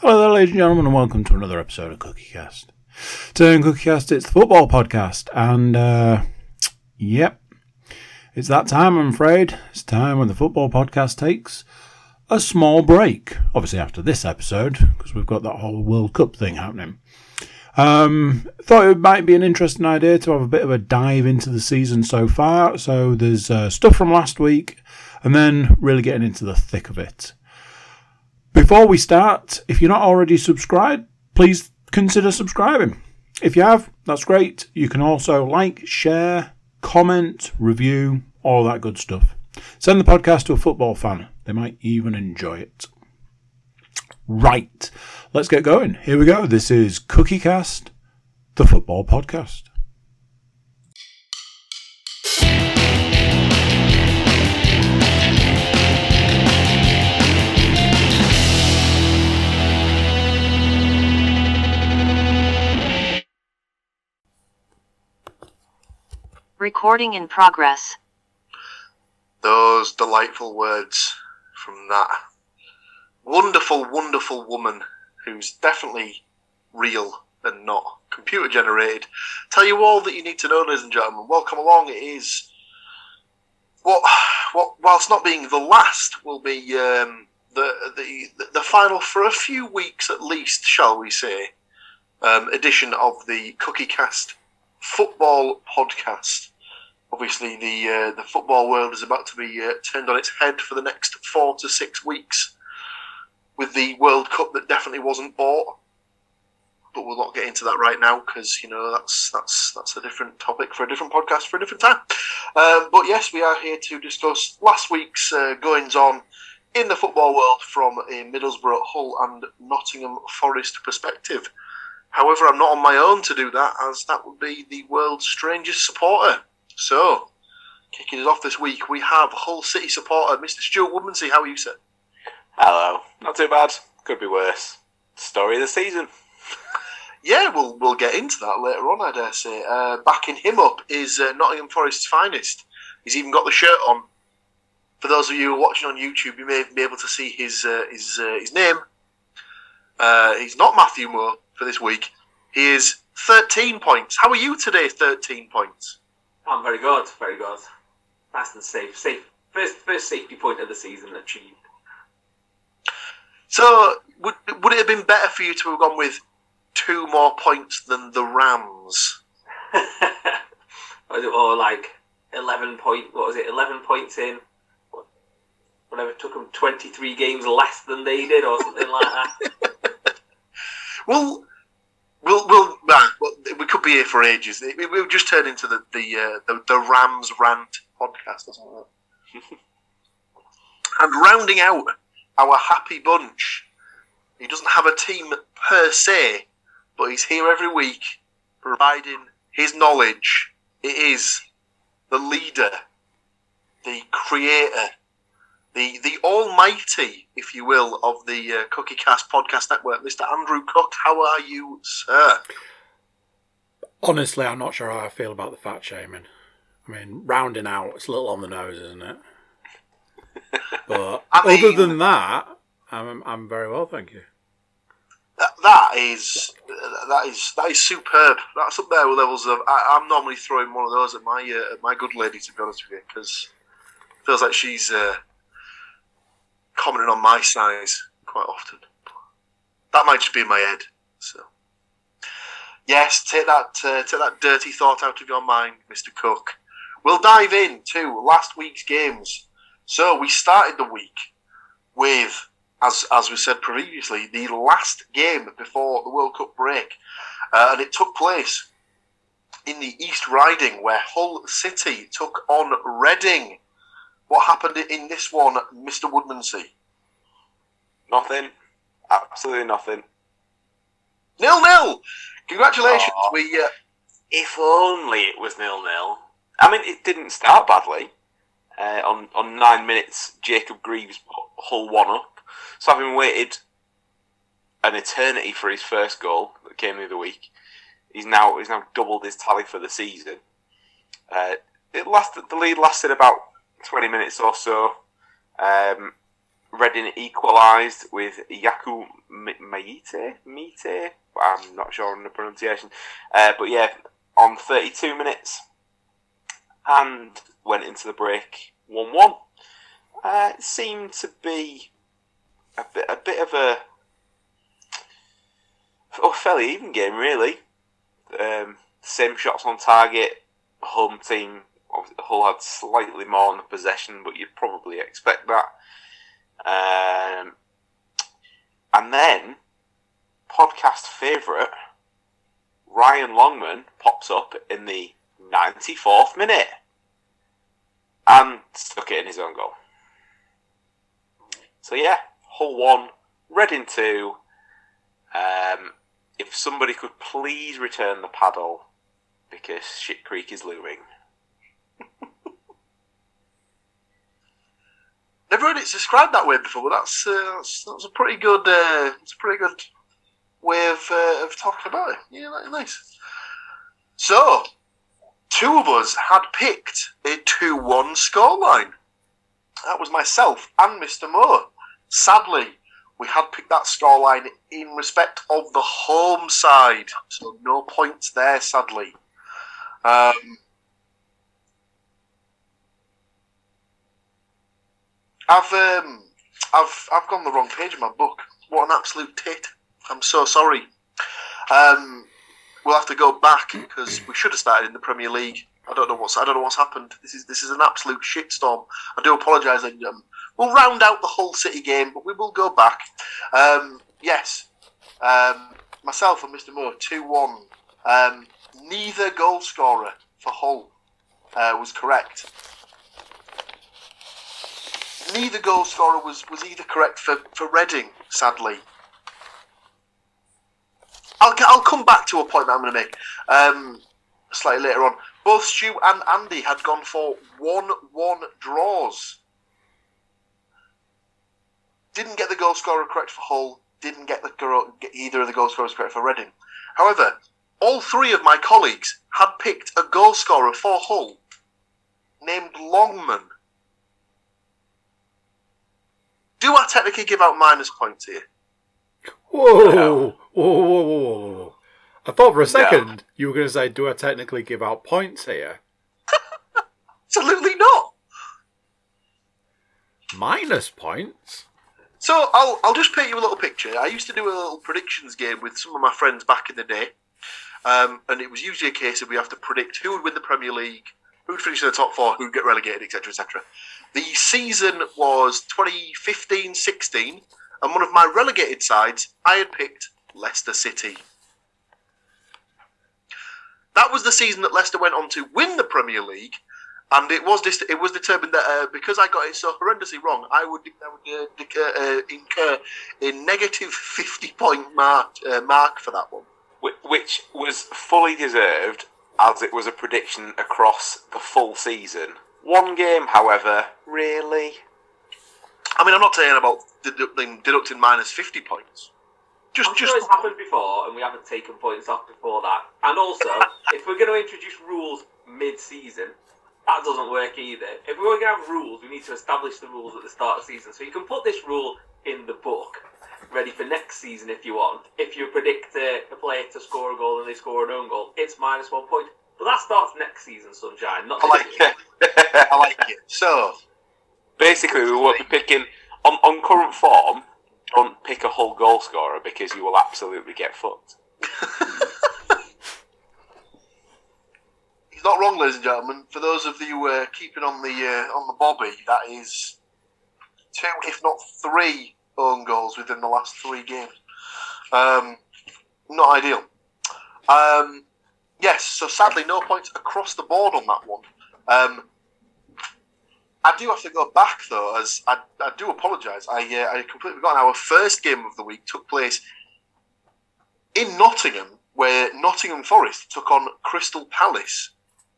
Hello there, ladies and gentlemen, and welcome to another episode of CookieCast. Today on CookieCast, it's the football podcast, and uh, yep, it's that time. I'm afraid it's time when the football podcast takes a small break. Obviously, after this episode, because we've got that whole World Cup thing happening. Um, thought it might be an interesting idea to have a bit of a dive into the season so far. So there's uh, stuff from last week, and then really getting into the thick of it. Before we start, if you're not already subscribed, please consider subscribing. If you have, that's great. You can also like, share, comment, review, all that good stuff. Send the podcast to a football fan. They might even enjoy it. Right, let's get going. Here we go. This is CookieCast, the football podcast. Recording in progress. those delightful words from that wonderful, wonderful woman who's definitely real and not computer generated. Tell you all that you need to know, ladies and gentlemen. Welcome along. It is what, what whilst not being the last, will be um, the, the the final for a few weeks at least, shall we say, um, edition of the Cookie Cast football podcast obviously the uh, the football world is about to be uh, turned on its head for the next four to six weeks with the World Cup that definitely wasn't bought. But we'll not get into that right now because you know that's that's that's a different topic for a different podcast for a different time. Um, but yes, we are here to discuss last week's uh, goings on in the football world from a Middlesbrough, Hull, and Nottingham Forest perspective. However, I'm not on my own to do that, as that would be the world's strangest supporter. So, kicking us off this week, we have Hull City supporter Mr. Stuart Woodmansey. How are you, sir? Hello. Not too bad. Could be worse. Story of the season. Yeah, we'll we'll get into that later on. I dare say. Uh, backing him up is uh, Nottingham Forest's finest. He's even got the shirt on. For those of you who are watching on YouTube, you may be able to see his uh, his uh, his name. Uh, he's not Matthew Moore for this week. He is 13 points. How are you today? 13 points. I'm very good, very good. Fast and safe. Safe. First, first safety point of the season achieved. So, would would it have been better for you to have gone with two more points than the Rams? or like eleven point? What was it? Eleven points in. Whatever took them twenty three games less than they did, or something like that. Well, we'll, we'll, well, we could be here for ages. Will just turn into the the, uh, the the Rams rant podcast or something. and rounding out our happy bunch, he doesn't have a team per se, but he's here every week providing his knowledge. It is the leader, the creator, the the almighty, if you will, of the uh, Cookie Cast podcast network, Mr. Andrew Cook. How are you, sir? Honestly, I'm not sure how I feel about the fat shaming. I mean, rounding out, it's a little on the nose, isn't it? But I other mean- than that, I'm, I'm very well, thank you. That, that is that is that is superb. That's up there with levels of. I, I'm normally throwing one of those at my uh, at my good lady, to be honest with you, because feels like she's uh, commenting on my size quite often. That might just be in my head. So, yes, take that uh, take that dirty thought out of your mind, Mister Cook. We'll dive in to last week's games. So we started the week with, as as we said previously, the last game before the World Cup break, uh, and it took place in the East Riding, where Hull City took on Reading. What happened in this one, Mister Woodmansey? Nothing. Absolutely nothing. Nil nil. Congratulations. We uh, If only it was nil nil. I mean, it didn't start badly. Uh, on on nine minutes, Jacob Greaves Hull one up. So having waited an eternity for his first goal that came the other week, he's now he's now doubled his tally for the season. Uh, it lasted. The lead lasted about twenty minutes or so. Um, Reading equalised with Yakou Meite. Mite? I'm not sure on the pronunciation. Uh, but yeah, on 32 minutes and went into the break 1 1. Uh, it seemed to be a bit, a bit of a oh, fairly even game, really. Um, same shots on target. Home team, Hull had slightly more on the possession, but you'd probably expect that. Um, and then, podcast favourite, Ryan Longman pops up in the 94th minute and stuck it in his own goal. So yeah, Hull 1, Reading 2. Um, if somebody could please return the paddle because Shit Creek is looming. Never heard it described that way before, but that's uh, that's, that's a pretty good uh, it's a pretty good way of uh, of talking about it. Yeah, nice. So, two of us had picked a two-one scoreline. That was myself and Mr. Moore. Sadly, we had picked that scoreline in respect of the home side, so no points there. Sadly. Um, I've um, I've I've gone the wrong page in my book. What an absolute tit! I'm so sorry. Um, we'll have to go back because we should have started in the Premier League. I don't know what's I don't know what's happened. This is this is an absolute shitstorm. I do apologise. Um, we'll round out the Hull City game, but we will go back. Um, yes, um, myself and Mr. Moore two one. Um, neither goal scorer for Hull uh, was correct neither goal scorer was, was either correct for, for Reading, sadly. I'll, I'll come back to a point that I'm going to make um, slightly later on. Both Stu and Andy had gone for 1 1 draws. Didn't get the goal scorer correct for Hull, didn't get, the, get either of the goal scorers correct for Reading. However, all three of my colleagues had picked a goal scorer for Hull named Longman. Do I technically give out minus points here? Whoa, No. whoa, whoa, whoa, whoa, whoa. I thought for a second you were going to say, do I technically give out points here? Absolutely not. Minus points? So I'll I'll just paint you a little picture. I used to do a little predictions game with some of my friends back in the day, um, and it was usually a case of we have to predict who would win the Premier League, who would finish in the top four, who would get relegated, etc., etc. The season was 2015-16, and one of my relegated sides, I had picked Leicester City. That was the season that Leicester went on to win the Premier League, and it was dis- it was determined that uh, because I got it so horrendously wrong, I would I would uh, decur, uh, incur a negative fifty point mark uh, mark for that one. Which was fully deserved as it was a prediction across the full season. One game, however, really. I mean, I'm not saying about deducting, deducting minus fifty points. Just I'm just sure it's happened before, and we haven't taken points off before that. And also, if we're going to introduce rules mid-season, that doesn't work either. If we're going to have rules, we need to establish the rules at the start of the season. So you can put this rule in the book, ready for next season if you want. If you predict uh, a, a player to score a goal and they score an own goal, it's minus one point. But that starts next season, Sunshine. Not I like this season. it. I like it. So Basically, we won't be picking on, on current form. Don't pick a Hull goal scorer because you will absolutely get fucked. he's not wrong, ladies and gentlemen. For those of you uh, keeping on the uh, on the bobby, that is two, if not three, own goals within the last three games. Um, not ideal. Um, yes, so sadly, no points across the board on that one. Um, I do have to go back though, as I, I do apologise. I uh, I completely forgot. Our first game of the week took place in Nottingham, where Nottingham Forest took on Crystal Palace.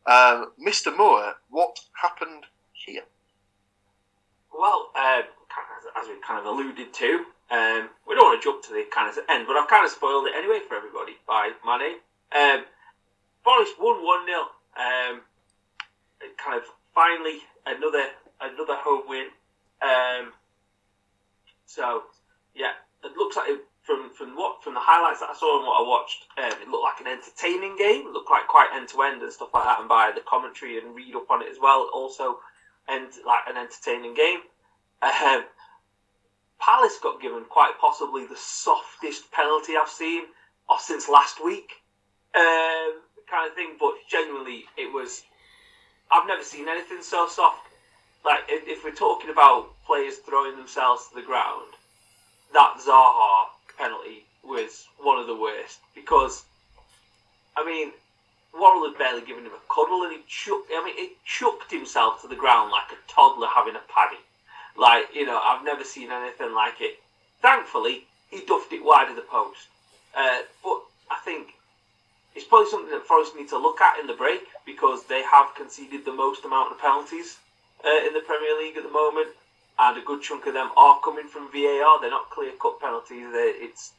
Um, Mr. Moore, what happened here? Well, of- as we kind of alluded to, um, we don't want to jump to the kind of end, but I've kind of spoiled it anyway for everybody by my name. Um, Forest won one 0 Um, kind of finally another another home win. Um, So yeah, it looks like it, from from what from the highlights that I saw and what I watched, um, it looked like an entertaining game. It looked like quite end to end and stuff like that. And by the commentary and read up on it as well, also and like an entertaining game. Um, Palace got given quite possibly the softest penalty I've seen since last week, um, kind of thing. But genuinely, it was. I've never seen anything so soft. Like if, if we're talking about players throwing themselves to the ground, that Zaha penalty was one of the worst because, I mean, Worrall had barely given him a cuddle and he chucked. I mean, he chucked himself to the ground like a toddler having a paddy. Like you know, I've never seen anything like it. Thankfully, he duffed it wide of the post. Uh, but I think it's probably something that Forest need to look at in the break because they have conceded the most amount of penalties uh, in the Premier League at the moment, and a good chunk of them are coming from VAR. They're not clear cut penalties. They're, it's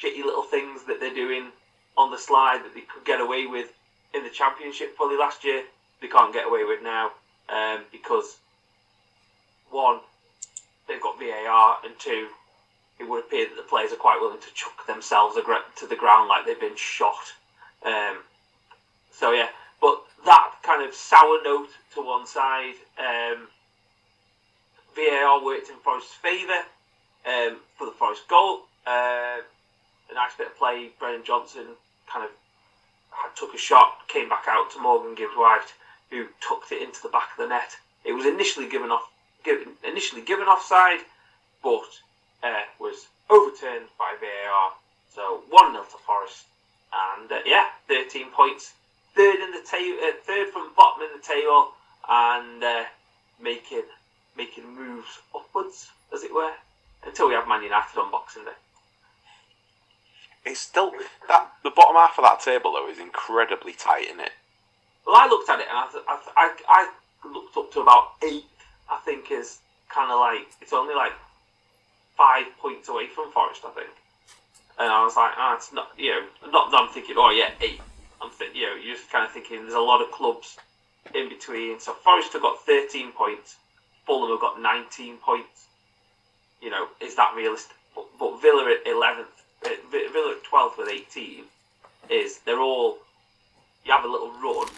shitty little things that they're doing on the slide that they could get away with in the Championship probably last year. They can't get away with now um, because one, they've got VAR, and two, it would appear that the players are quite willing to chuck themselves to the ground like they've been shot. Um, so yeah, but that kind of sour note to one side. Um, VAR worked in Forest's favour um, for the Forest goal. Uh, a nice bit of play. Brennan Johnson kind of took a shot, came back out to Morgan Gibbs White, who tucked it into the back of the net. It was initially given off, given, initially given offside, but uh, was overturned by VAR. So one 0 to Forest, and uh, yeah, thirteen points, third in the table, uh, third from bottom in the table, and uh, making making moves upwards, as it were, until we have Man United on Boxing Day. It's still that the bottom half of that table though is incredibly tight, isn't it? Well, I looked at it and I, I, I, I looked up to about eight. I think is kind of like it's only like five points away from Forest, I think. And I was like, ah, it's not, you know, not that I'm thinking, oh yeah, eight. I'm thinking, you know, you're just kind of thinking there's a lot of clubs in between. So Forest have got 13 points, Fulham have got 19 points. You know, is that realistic? But, but Villa at 11th, uh, Villa at 12th with 18 is they're all, you have a little run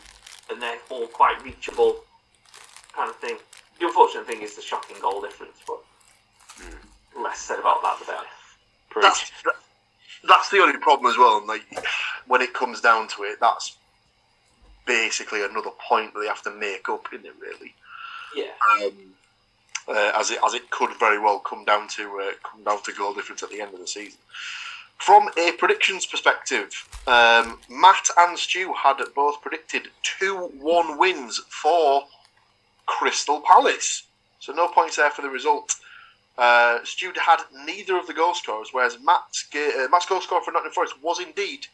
and they're all quite reachable kind of thing. The unfortunate thing is the shocking goal difference, but mm. Less said about that the better. That's, that's the only problem as well. Like when it comes down to it, that's basically another point that they have to make up in it, really. Yeah. Um, uh, as it as it could very well come down to uh, come down to goal difference at the end of the season. From a predictions perspective, um, Matt and Stu had both predicted two one wins for Crystal Palace, so no points there for the result. Uh, had neither of the goal scorers, whereas Matt's, uh, Matt's goal scorer for Nottingham Forest was indeed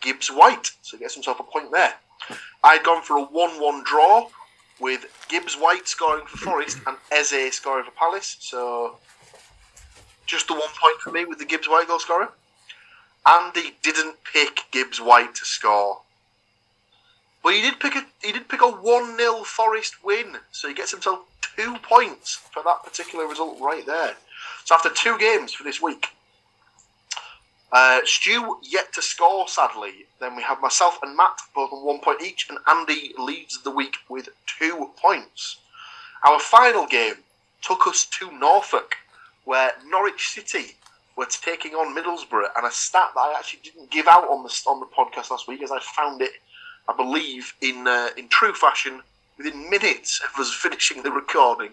Gibbs White, so he gets himself a point there. I'd gone for a 1 1 draw with Gibbs White scoring for Forest and Eze scoring for Palace, so just the one point for me with the Gibbs White goal scorer. Andy didn't pick Gibbs White to score. But he did pick a he did pick a one 0 Forest win, so he gets himself two points for that particular result right there. So after two games for this week, uh, Stu yet to score, sadly. Then we have myself and Matt both on one point each, and Andy leads the week with two points. Our final game took us to Norfolk, where Norwich City were taking on Middlesbrough, and a stat that I actually didn't give out on the on the podcast last week, as I found it, I believe, in uh, in true fashion within minutes of us finishing the recording,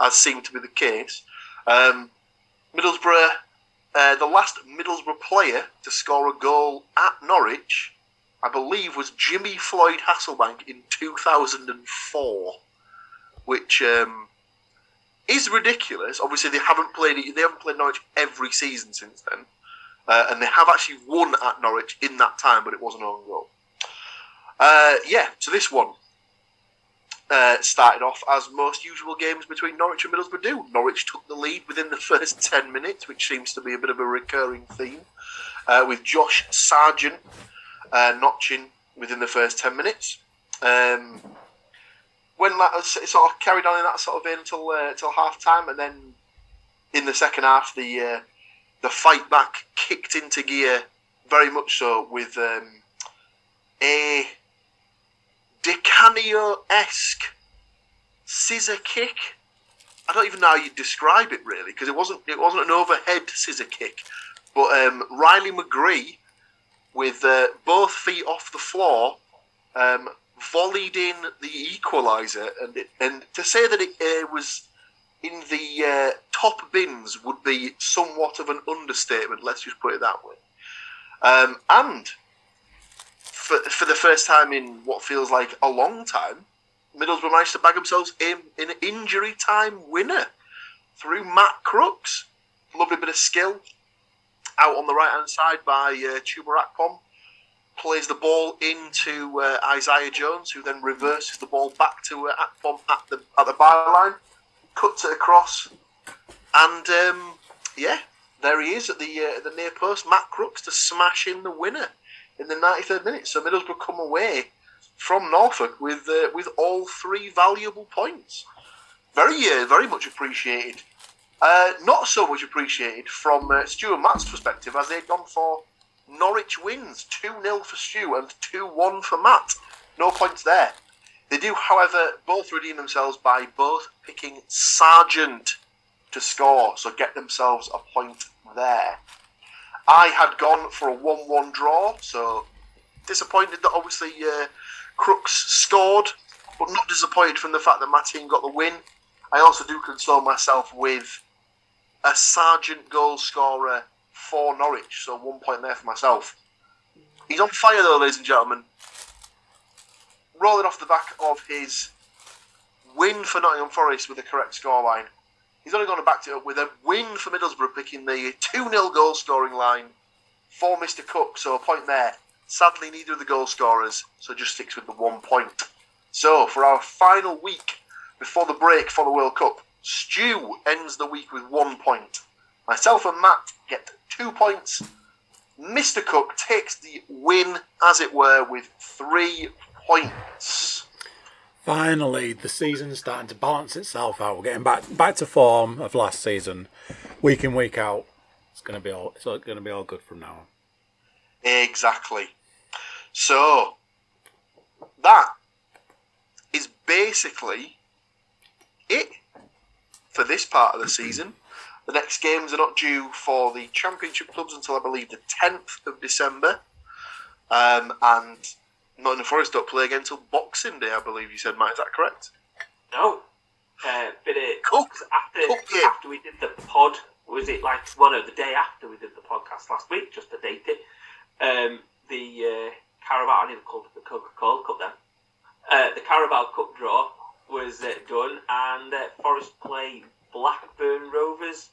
as seemed to be the case. Um, Middlesbrough uh, the last Middlesbrough player to score a goal at Norwich, I believe, was Jimmy Floyd Hasselbaink in 2004, which um, is ridiculous. Obviously, they haven't played they haven't played Norwich every season since then, uh, and they have actually won at Norwich in that time, but it was an own goal. Uh, yeah, so this one uh, started off as most usual games between Norwich and Middlesbrough do. Norwich took the lead within the first 10 minutes, which seems to be a bit of a recurring theme, uh, with Josh Sargent uh, notching within the first 10 minutes. Um, when that sort of carried on in that sort of vein until, uh, until half time, and then in the second half, the uh, the fight back kicked into gear very much so with um, a Di Canio esque scissor kick. I don't even know how you describe it really because it wasn't it wasn't an overhead scissor kick, but um, Riley McGree with uh, both feet off the floor um, volleyed in the equaliser, and it, and to say that it uh, was in the uh, top bins would be somewhat of an understatement. Let's just put it that way. Um, and for, for the first time in what feels like a long time, Middlesbrough managed to bag themselves in, an injury time winner through Matt Crooks. Lovely bit of skill out on the right hand side by uh, Chuba Akpom. Plays the ball into uh, Isaiah Jones, who then reverses the ball back to uh, Akpom at the at the byline, cuts it across, and um, yeah, there he is at the uh, the near post. Matt Crooks to smash in the winner in the 93rd minute. So Middlesbrough come away from Norfolk with uh, with all three valuable points. Very uh, very much appreciated. Uh, not so much appreciated from uh, Stu Matt's perspective as they'd gone for Norwich wins 2 0 for Stu and 2 1 for Matt. No points there. They do, however, both redeem themselves by both picking Sargent to score, so get themselves a point there. I had gone for a 1 1 draw, so disappointed that obviously uh, Crooks scored, but not disappointed from the fact that my team got the win. I also do console myself with a Sargent goal scorer for Norwich, so one point there for myself. He's on fire though, ladies and gentlemen. Rolling off the back of his win for Nottingham Forest with a correct scoreline. He's only going to back it up with a win for Middlesbrough, picking the 2 0 goal scoring line for Mr. Cook, so a point there. Sadly, neither of the goal scorers, so just sticks with the one point. So, for our final week before the break for the World Cup, Stu ends the week with one point. Myself and Matt get two points. Mr. Cook takes the win, as it were, with three points. Finally, the season's starting to balance itself out. We're getting back back to form of last season, week in week out. It's gonna be all. It's gonna be all good from now on. Exactly. So that is basically it for this part of the season. The next games are not due for the championship clubs until I believe the 10th of December. Um, and Nottingham Forest don't play again until Boxing Day, I believe you said, Matt. Is that correct? No. Uh, bit of Cook. after Cook, after we did the pod, was it like one of the day after we did the podcast last week, just to date it. Um, the uh, Carabao, I need to call it the Coca Cola Cup then. Uh, the Carabao Cup draw was uh, done, and uh, Forest play Blackburn Rovers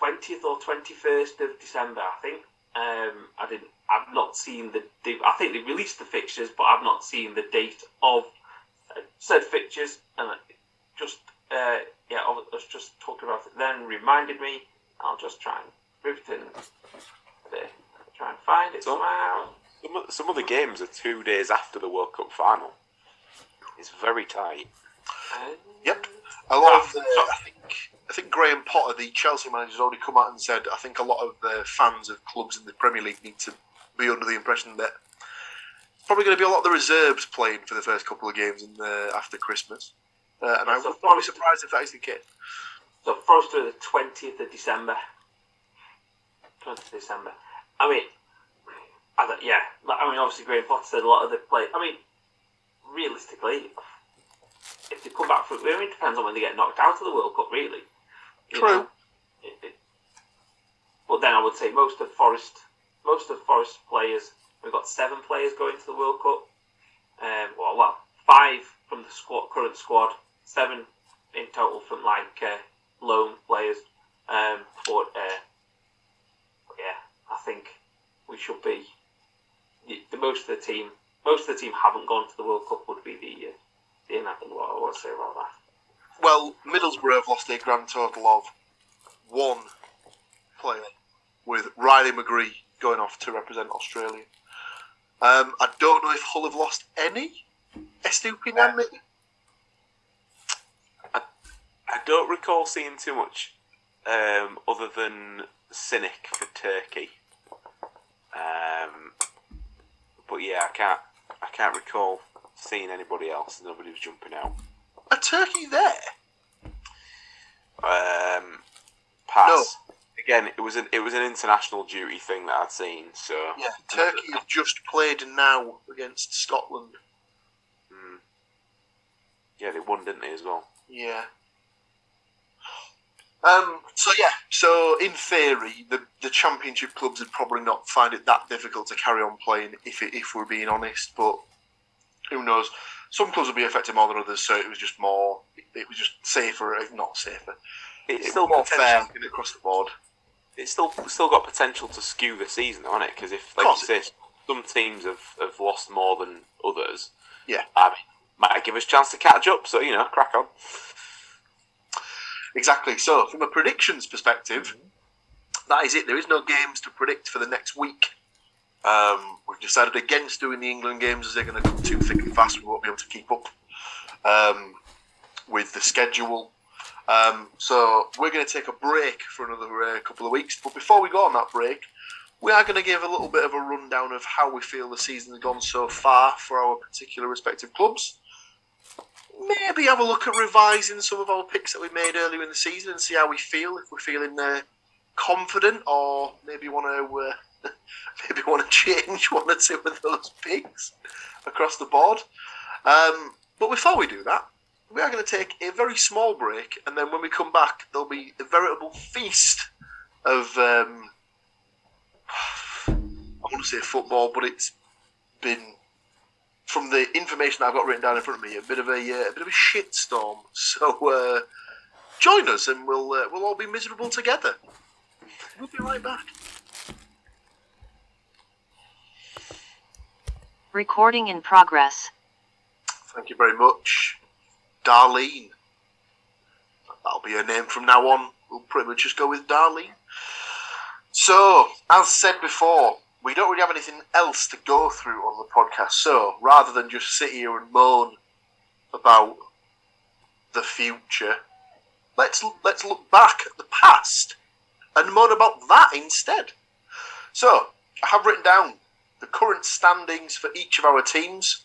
20th or 21st of December, I think. Um, I didn't. I've not seen the. the- I think they released the fixtures, but I've not seen the date of uh, said fixtures. And just uh, yeah, I was just talking about it. Then reminded me. I'll just try and move it in. There. Try and find it somehow. Some of, some of the games are two days after the World Cup final. It's very tight. Uh, Yep. A lot of the, I think Graham Potter, the Chelsea manager, has already come out and said I think a lot of the fans of clubs in the Premier League need to be under the impression that probably going to be a lot of the reserves playing for the first couple of games in the, after Christmas. Uh, and I So would not be surprised if that is the case. So Forest are the twentieth of December. Twentieth of December. I mean, I don't, yeah. I mean, obviously, Graham Potter said a lot of the play. I mean, realistically, if they come back from, I mean, it depends on when they get knocked out of the World Cup, really. True. know? It- it- but then I would say most of Forest, most of Forest players, we've got seven players going to the World Cup. Um, well, well, five from the squad, current squad, seven in total from like uh, loan players. Um, but uh, yeah, I think we should be the most of the team. Most of the team haven't gone to the World Cup. Would be the uh, the inevitable. What I want to say about that. Well, Middlesbrough have lost a grand total of one player, with Riley McGree going off to represent Australia. Um, I don't know if Hull have lost any. Estupinan, maybe? I don't recall seeing too much um, other than Sinik for Turkey. Um, but yeah, I can't. I can't recall seeing anybody else. Nobody was jumping out. A turkey there. Um, pass. Again, it was an it was an international duty thing that I'd seen. So Yeah, Turkey have just played now against Scotland. mm. yeah, they won, didn't they, as well? Yeah. Um, so yeah, so in theory, the the championship clubs would probably not find it that difficult to carry on playing if it, if we're being honest. But who knows? Some clubs will be affected more than others, so it was just more. It was just safer, if not safer. It's It's still more fair across the board. It's still still got potential to skew the season, hasn't it? Because if, like course you say, some teams have, have lost more than others. Yeah. I mean, might give us a chance to catch up. So you know, crack on. Exactly. So, from a predictions perspective, mm-hmm. that is it. There is no games to predict for the next week. Um, we've decided against doing the England games as they're going to come too thick and fast. We won't be able to keep up um, with the schedule. Um, so, we're going to take a break for another uh, couple of weeks. But before we go on that break, we are going to give a little bit of a rundown of how we feel the season has gone so far for our particular respective clubs maybe have a look at revising some of our picks that we made earlier in the season and see how we feel. If we're feeling uh, confident, or maybe want to uh, maybe want to change one or two of those picks across the board. Um, but before we do that, we are going to take a very small break, and then when we come back, there'll be a veritable feast of. Um, I want to say football, but it's been from the information I've got written down in front of me, a bit of a, uh, a bit of a shitstorm. So uh, join us, and we'll uh, we'll all be miserable together. We'll be right back. Recording in progress. Thank you very much, Darlene. That'll be her name from now on. We'll pretty much just go with Darlene. So, as said before, we don't really have anything else to go through on the podcast. So, rather than just sit here and moan about the future, let's let's look back at the past and moan about that instead. So, I have written down the current standings for each of our teams.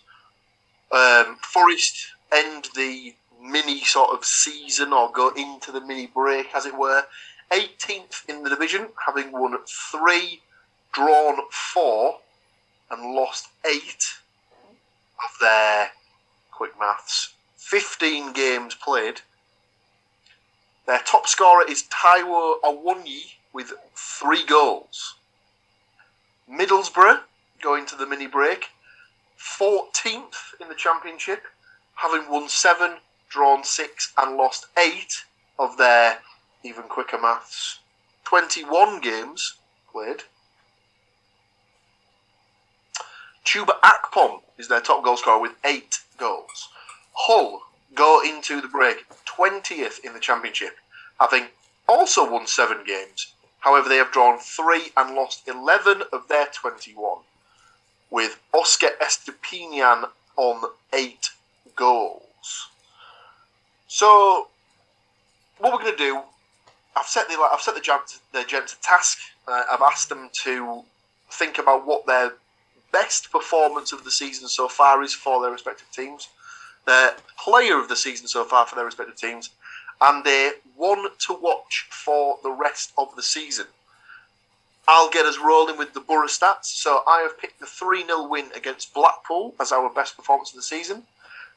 Um, Forest end the mini sort of season or go into the mini break, as it were. 18th in the division, having won three, drawn four, and lost eight of their quick maths. 15 games played. Their top scorer is Taiwo Awoniyi with three goals. Middlesbrough going to the mini break, 14th in the championship, having won seven, drawn six, and lost eight of their even quicker maths. 21 games played. Chuba Akpom is their top goal scorer with eight goals. Hull go into the break 20th in the championship, having also won seven games. However, they have drawn three and lost 11 of their 21, with Oscar Estupinan on eight goals. So, what we're going to do, I've set the I've set the gents the gents a task. Uh, I've asked them to think about what their best performance of the season so far is for their respective teams, their player of the season so far for their respective teams, and their one to watch for the rest of the season. I'll get us rolling with the Borough stats. So I have picked the 3 0 win against Blackpool as our best performance of the season.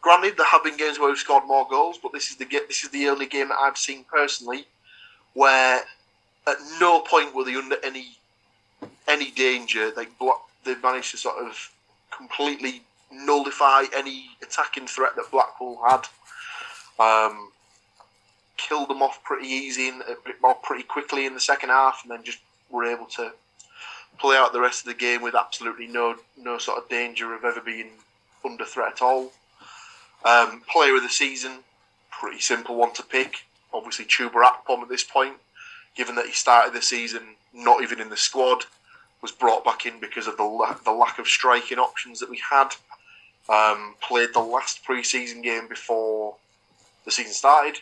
Granted, there have been games where we've scored more goals, but this is the this is the only game that I've seen personally where at no point were they under any any danger. Like Black, they managed to sort of completely nullify any attacking threat that Blackpool had. Um, killed them off pretty easy and pretty quickly in the second half, and then just were able to play out the rest of the game with absolutely no no sort of danger of ever being under threat at all. Um, player of the season, pretty simple one to pick. Obviously, Chuba Akpom at this point, given that he started the season not even in the squad, was brought back in because of the la- the lack of striking options that we had. Um, played the last pre-season game before the season started.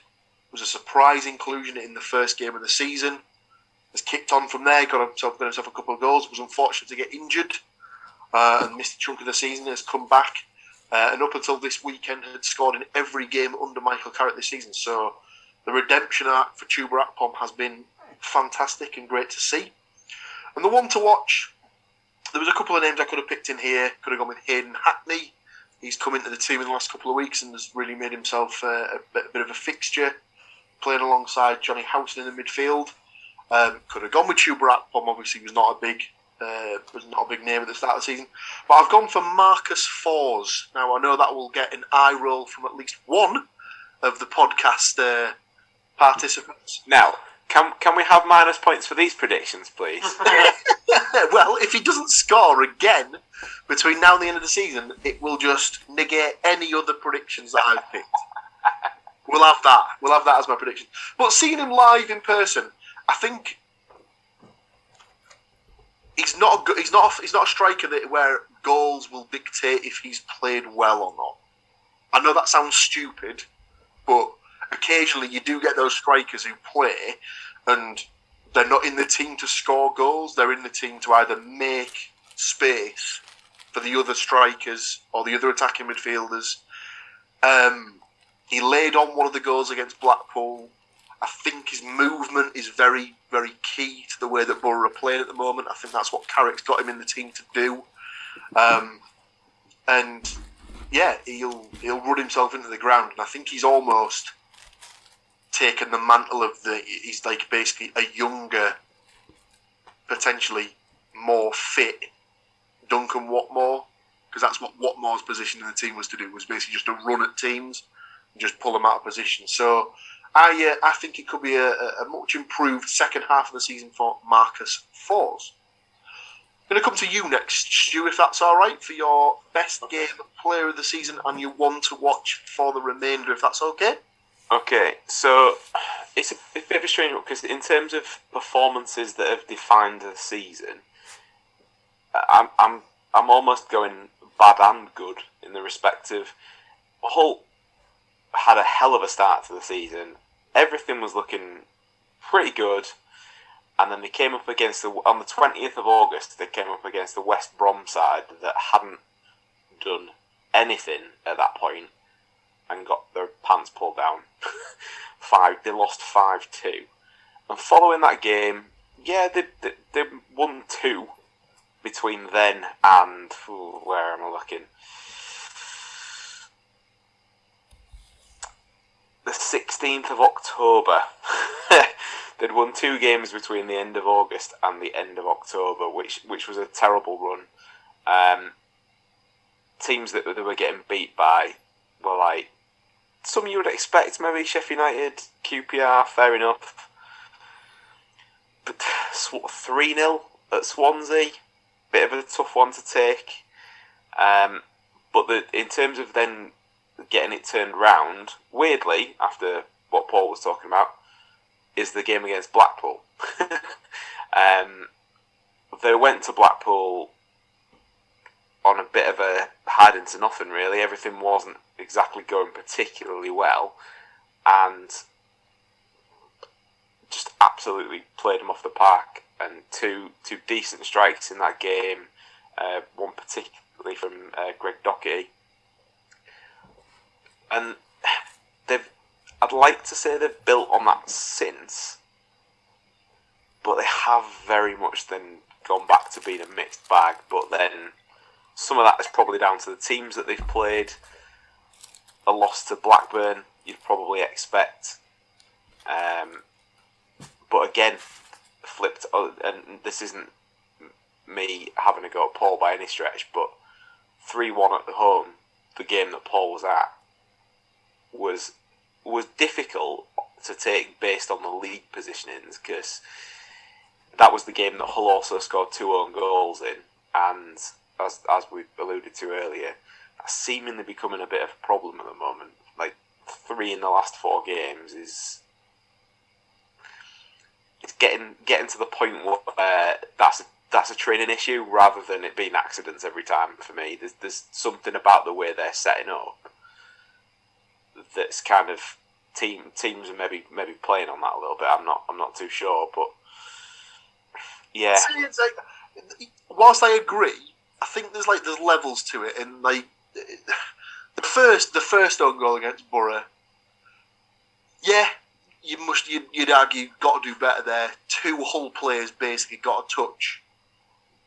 was a surprise inclusion in the first game of the season. Has kicked on from there, got himself, got himself a couple of goals. Was unfortunate to get injured uh, and missed a chunk of the season. Has come back uh, and up until this weekend had scored in every game under Michael Carrick this season. So the redemption arc for Chuba Akpom has been fantastic and great to see. And the one to watch, there was a couple of names I could have picked in here. Could have gone with Hayden Hackney. He's come into the team in the last couple of weeks and has really made himself uh, a, a, bit, of a fixture, playing alongside Jonny Howson in the midfield. Um, could have gone with Chuba Akpom. Obviously, was not a big uh, was not a big name at the start of the season. But I've gone for Marcus Forss. Now I know that will get an eye roll from at least one of the podcast uh, participants. Now, can can we have minus points for these predictions, please? well, if he doesn't score again between now and the end of the season, it will just negate any other predictions that I've picked. we'll have that. We'll have that as my prediction. But seeing him live in person, I think he's not a, he's not a, he's not a striker that where goals will dictate if he's played well or not. I know that sounds stupid, but occasionally you do get those strikers who play and they're not in the team to score goals. They're in the team to either make space for the other strikers or the other attacking midfielders. Um, he laid on one of the goals against Blackpool. I think his movement is very, very key to the way that Borough are playing at the moment. I think that's what Carrick's got him in the team to do. Um, and yeah, he'll he'll run himself into the ground, and I think he's almost taken the mantle of the. He's like basically a younger, potentially more fit Duncan Watmore, because that's what Watmore's position in the team was to do was basically just to run at teams and just pull them out of position. So I uh, I think it could be a, a, much improved second half of the season for Marcus Forss. I'm going to come to you next, Stu, if that's all right, for your best game player of the season and you want to watch for the remainder, if that's okay. Okay, so it's a, a bit of a strange one because in terms of performances that have defined the season, I'm I'm I'm almost going bad and good in the respect of Hull had a hell of a start to the season everything was looking pretty good. And then they came up against the on the twentieth of August. They came up against the West Brom side that hadn't done anything at that point, and got their pants pulled down. five. They lost five two, and following that game, yeah, they they, they won two between then and ooh, where am I looking? The 16th of October. They'd won two games between the end of August and the end of October, which which was a terrible run. Um, teams that they were getting beat by were like some you would expect, maybe Sheffield United, QPR, fair enough. But 3 0 at Swansea, bit of a tough one to take. Um, but the, in terms of then getting it turned round, weirdly, after what Paul was talking about, is the game against Blackpool. um, they went to Blackpool on a bit of a hiding to nothing, really. Everything wasn't exactly going particularly well, and just absolutely played them off the park. And two two decent strikes in that game, uh, one particularly from uh, Greg Docherty, and they've. I'd like to say they've built on that since, but they have very much then gone back to being a mixed bag. But then some of that is probably down to the teams that they've played. A loss to Blackburn, you'd probably expect. Um, but again, flipped, uh, and this isn't me having a go at Paul by any stretch, but 3 1 at the home, the game that Paul was at, was was difficult to take based on the league positionings because that was the game that Hull also scored two own goals in, and as as we alluded to earlier, that's seemingly becoming a bit of a problem at the moment. Like three in the last four games is it's getting getting to the point where that's a, that's a training issue rather than it being accidents every time for me. There's there's something about the way they're setting up that's kind of team teams are maybe maybe playing on that a little bit. I'm not I'm not too sure, but yeah, it's like, whilst I agree, I think there's like there's levels to it, and like the first the first own goal against Borough, yeah, you must you'd, you'd argue got to do better there. Two Hull players basically got a touch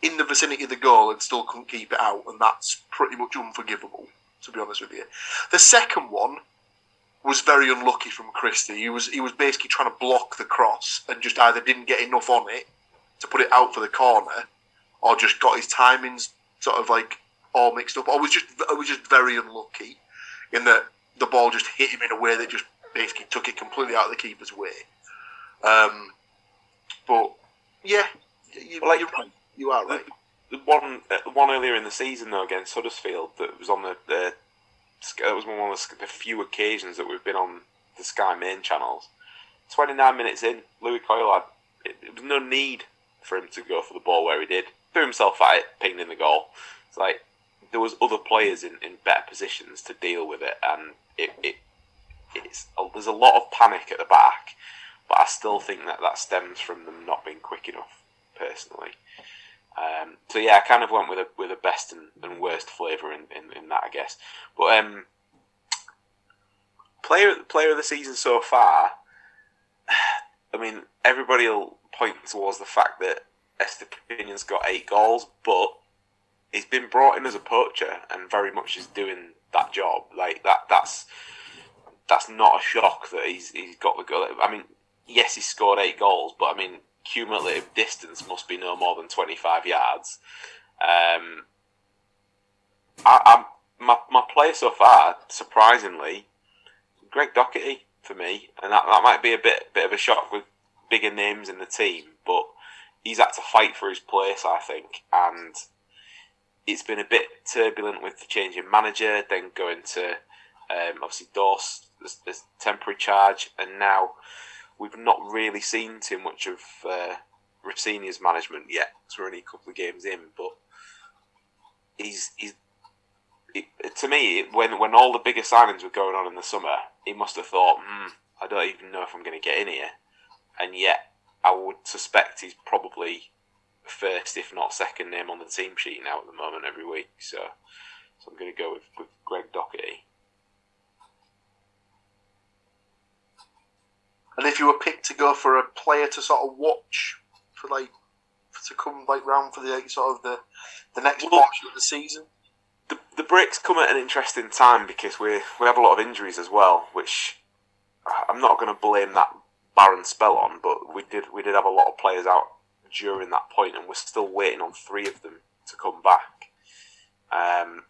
in the vicinity of the goal and still couldn't keep it out, and that's pretty much unforgivable. To be honest with you, the second one was very unlucky from Christie. He was he was basically trying to block the cross and just either didn't get enough on it to put it out for the corner, or just got his timings sort of like all mixed up. I was just I was just very unlucky in that the ball just hit him in a way that just basically took it completely out of the keeper's way. Um, but yeah, you, Well, like- you're right. You are right. the one uh, one earlier in the season though against Huddersfield that was on the the that was one of the, few occasions that we've been on the Sky main channels. Twenty nine minutes in, Lewie Coyle had it, it was no need for him to go for the ball where he did. Threw himself at it, pinged in the goal. It's like there was other players in, in better positions to deal with it, and it, it it's there's a lot of panic at the back, but I still think that that stems from them not being quick enough. Personally, um, so yeah, I kind of went with a with a best and, and worst flavour in, in, in that, I guess. But um, player player of the season so far, I mean, everybody will point towards the fact that Estupinan's got eight goals, but he's been brought in as a poacher and very much is doing that job. Like that, that's that's not a shock that he's he's got the goal. I mean, yes, he scored eight goals, but I mean, cumulative distance must be no more than twenty five yards. Um, I, my my player so far, surprisingly, Greg Docherty for me, and that, that might be a bit bit of a shock with bigger names in the team, but he's had to fight for his place, I think, and it's been a bit turbulent with the change in manager, then going to um, obviously Dorse as temporary charge, and now we've not really seen too much of uh, Rosenior's management yet. So we're only a couple of games in, but he's he's to me when when all the bigger signings were going on in the summer, he must have thought, hmm, I don't even know if I'm going to get in here, and yet I would suspect he's probably first, if not second name on the team sheet now at the moment every week. So, so I'm going to go with, with Greg Docherty. And if you were picked to go for a player to sort of watch for like to come like round for the like, sort of the the next Well- portion of the season. The, the breaks come at an interesting time because we we have a lot of injuries as well, which I'm not going to blame that barren spell on, but we did we did have a lot of players out during that point, and we're still waiting on three of them to come back. Um,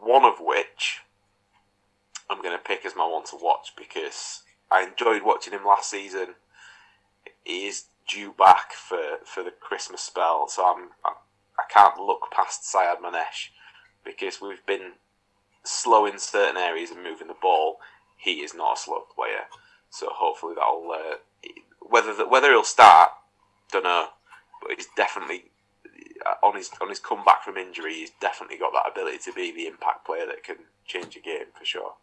one of which I'm going to pick as my one to watch because I enjoyed watching him last season. He is due back for, for the Christmas spell, so I'm, I'm I can't look past Sayyadmanesh because we've been slow in certain areas and moving the ball. He is not a slow player, so hopefully that'll uh, whether the, whether he'll start, don't know, but he's definitely uh, on his on his comeback from injury. He's definitely got that ability to be the impact player that can change a game for sure.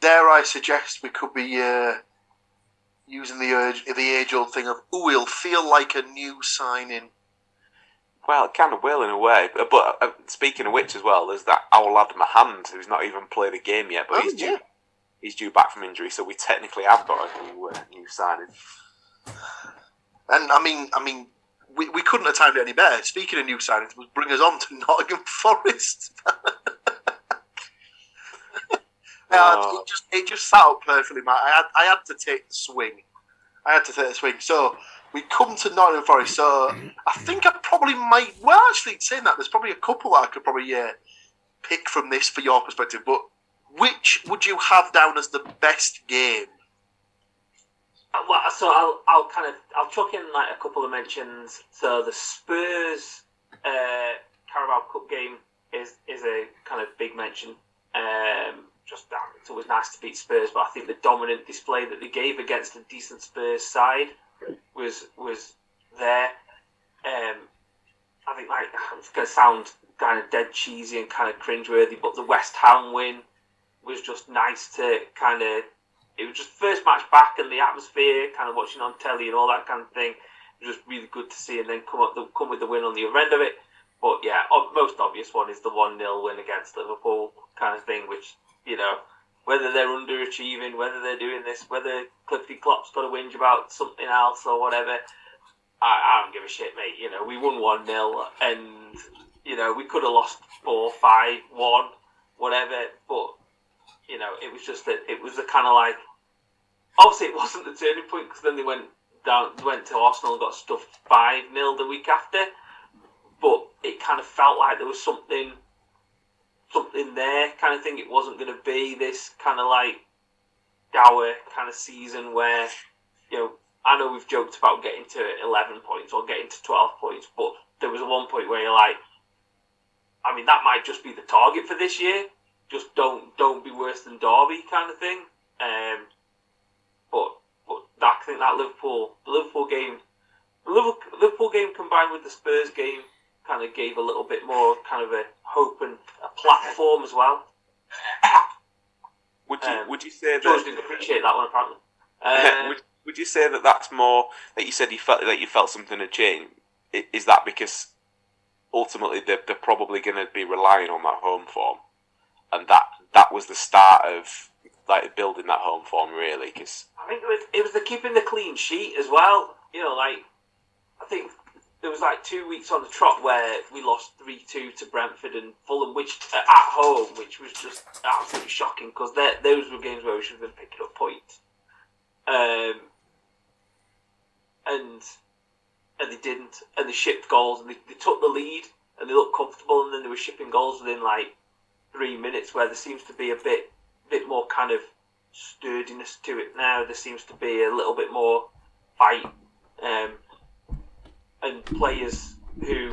Dare I suggest we could be uh, using the urge, the age old thing of "Ooh, he'll feel like a new signing." Well, it kind of will in a way. But, but uh, speaking of which, as well, there's that our lad Mahand who's not even played a game yet, but Oh, he's due. yeah. He's due back from injury, so we technically have got a new uh, new signing. And I mean, I mean, we, we couldn't have timed it any better. Speaking of new signings, would bring us on to Nottingham Forest. Yeah, Oh. it just it just sat up perfectly, Matt. I had I had to take the swing. I had to take the swing. So we come to Nottingham Forest. So I think I probably might. Well, actually, saying that, there's probably a couple that I could probably uh, pick from this for your perspective. But which would you have down as the best game? Uh, Well, so I'll I'll kind of I'll chuck in like a couple of mentions. So the Spurs uh, Carabao Cup game is is a kind of big mention. Um, just damn, it's always nice to beat Spurs, but I think the dominant display that they gave against a decent Spurs side was was there. Um, I think like it's going to sound kind of dead cheesy and kind of cringeworthy. But the West Ham win was just nice to kind of. It was just first match back and the atmosphere, kind of watching on telly and all that kind of thing. It was just really good to see, and then come up the, come with the win on the other end of it. But yeah, most obvious one is the one 0 win against Liverpool kind of thing, which you know whether they're underachieving, whether they're doing this, whether Cliffy Klopp's got to whinge about something else or whatever. I, I don't give a shit, mate. You know, we won 1 0 and, you know, we could have lost 4 5 1, whatever. But, you know, it was just that it was a kind of like. Obviously, it wasn't the turning point because then they went down, went to Arsenal and got stuffed 5 0 the week after. But it kind of felt like there was something something there kind of thing. It wasn't going to be this kind of like dour kind of season where, you know, I know we've joked about getting to 11 points or getting to 12 points, but there was a one point where you're like, I mean, that might just be the target for this year. Just don't don't be worse than Derby kind of thing. Um, but but that, I think that Liverpool Liverpool game, the Liverpool game combined with the Spurs game kind of gave a little bit more kind of a hope and a platform as well. Would you Um, would you say George that didn't appreciate that one apparently. Uh, would, would you say that that's more that you said you felt that you felt something had changed? Is that because ultimately they're, they're probably going to be relying on that home form, and that that was the start of like building that home form really? Because I think it was, it was the keeping the clean sheet as well. You know, like I think there was like two weeks on the trot where we lost three two to Brentford and Fulham, which uh, at home, which was just absolutely shocking because those were games where we should have been picking up points. Um, and and they didn't, and they shipped goals, and they, they took the lead, and they looked comfortable, and then they were shipping goals within like three minutes, where there seems to be a bit bit more kind of sturdiness to it now. There seems to be a little bit more fight, um, and players who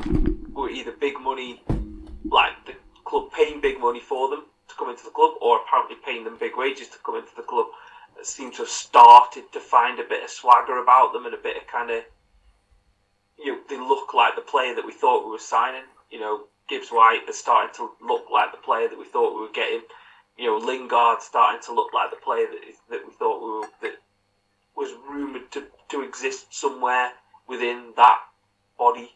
were either big money, like the club paying big money for them to come into the club, or apparently paying them big wages to come into the club, seem to have started to find a bit of swagger about them and a bit of kind of, you know, they look like the player that we thought we were signing. You know, Gibbs White is starting to look like the player that we thought we were getting. You know, Lingard starting to look like the player that, that we thought we were, that was rumoured to, to exist somewhere within that body,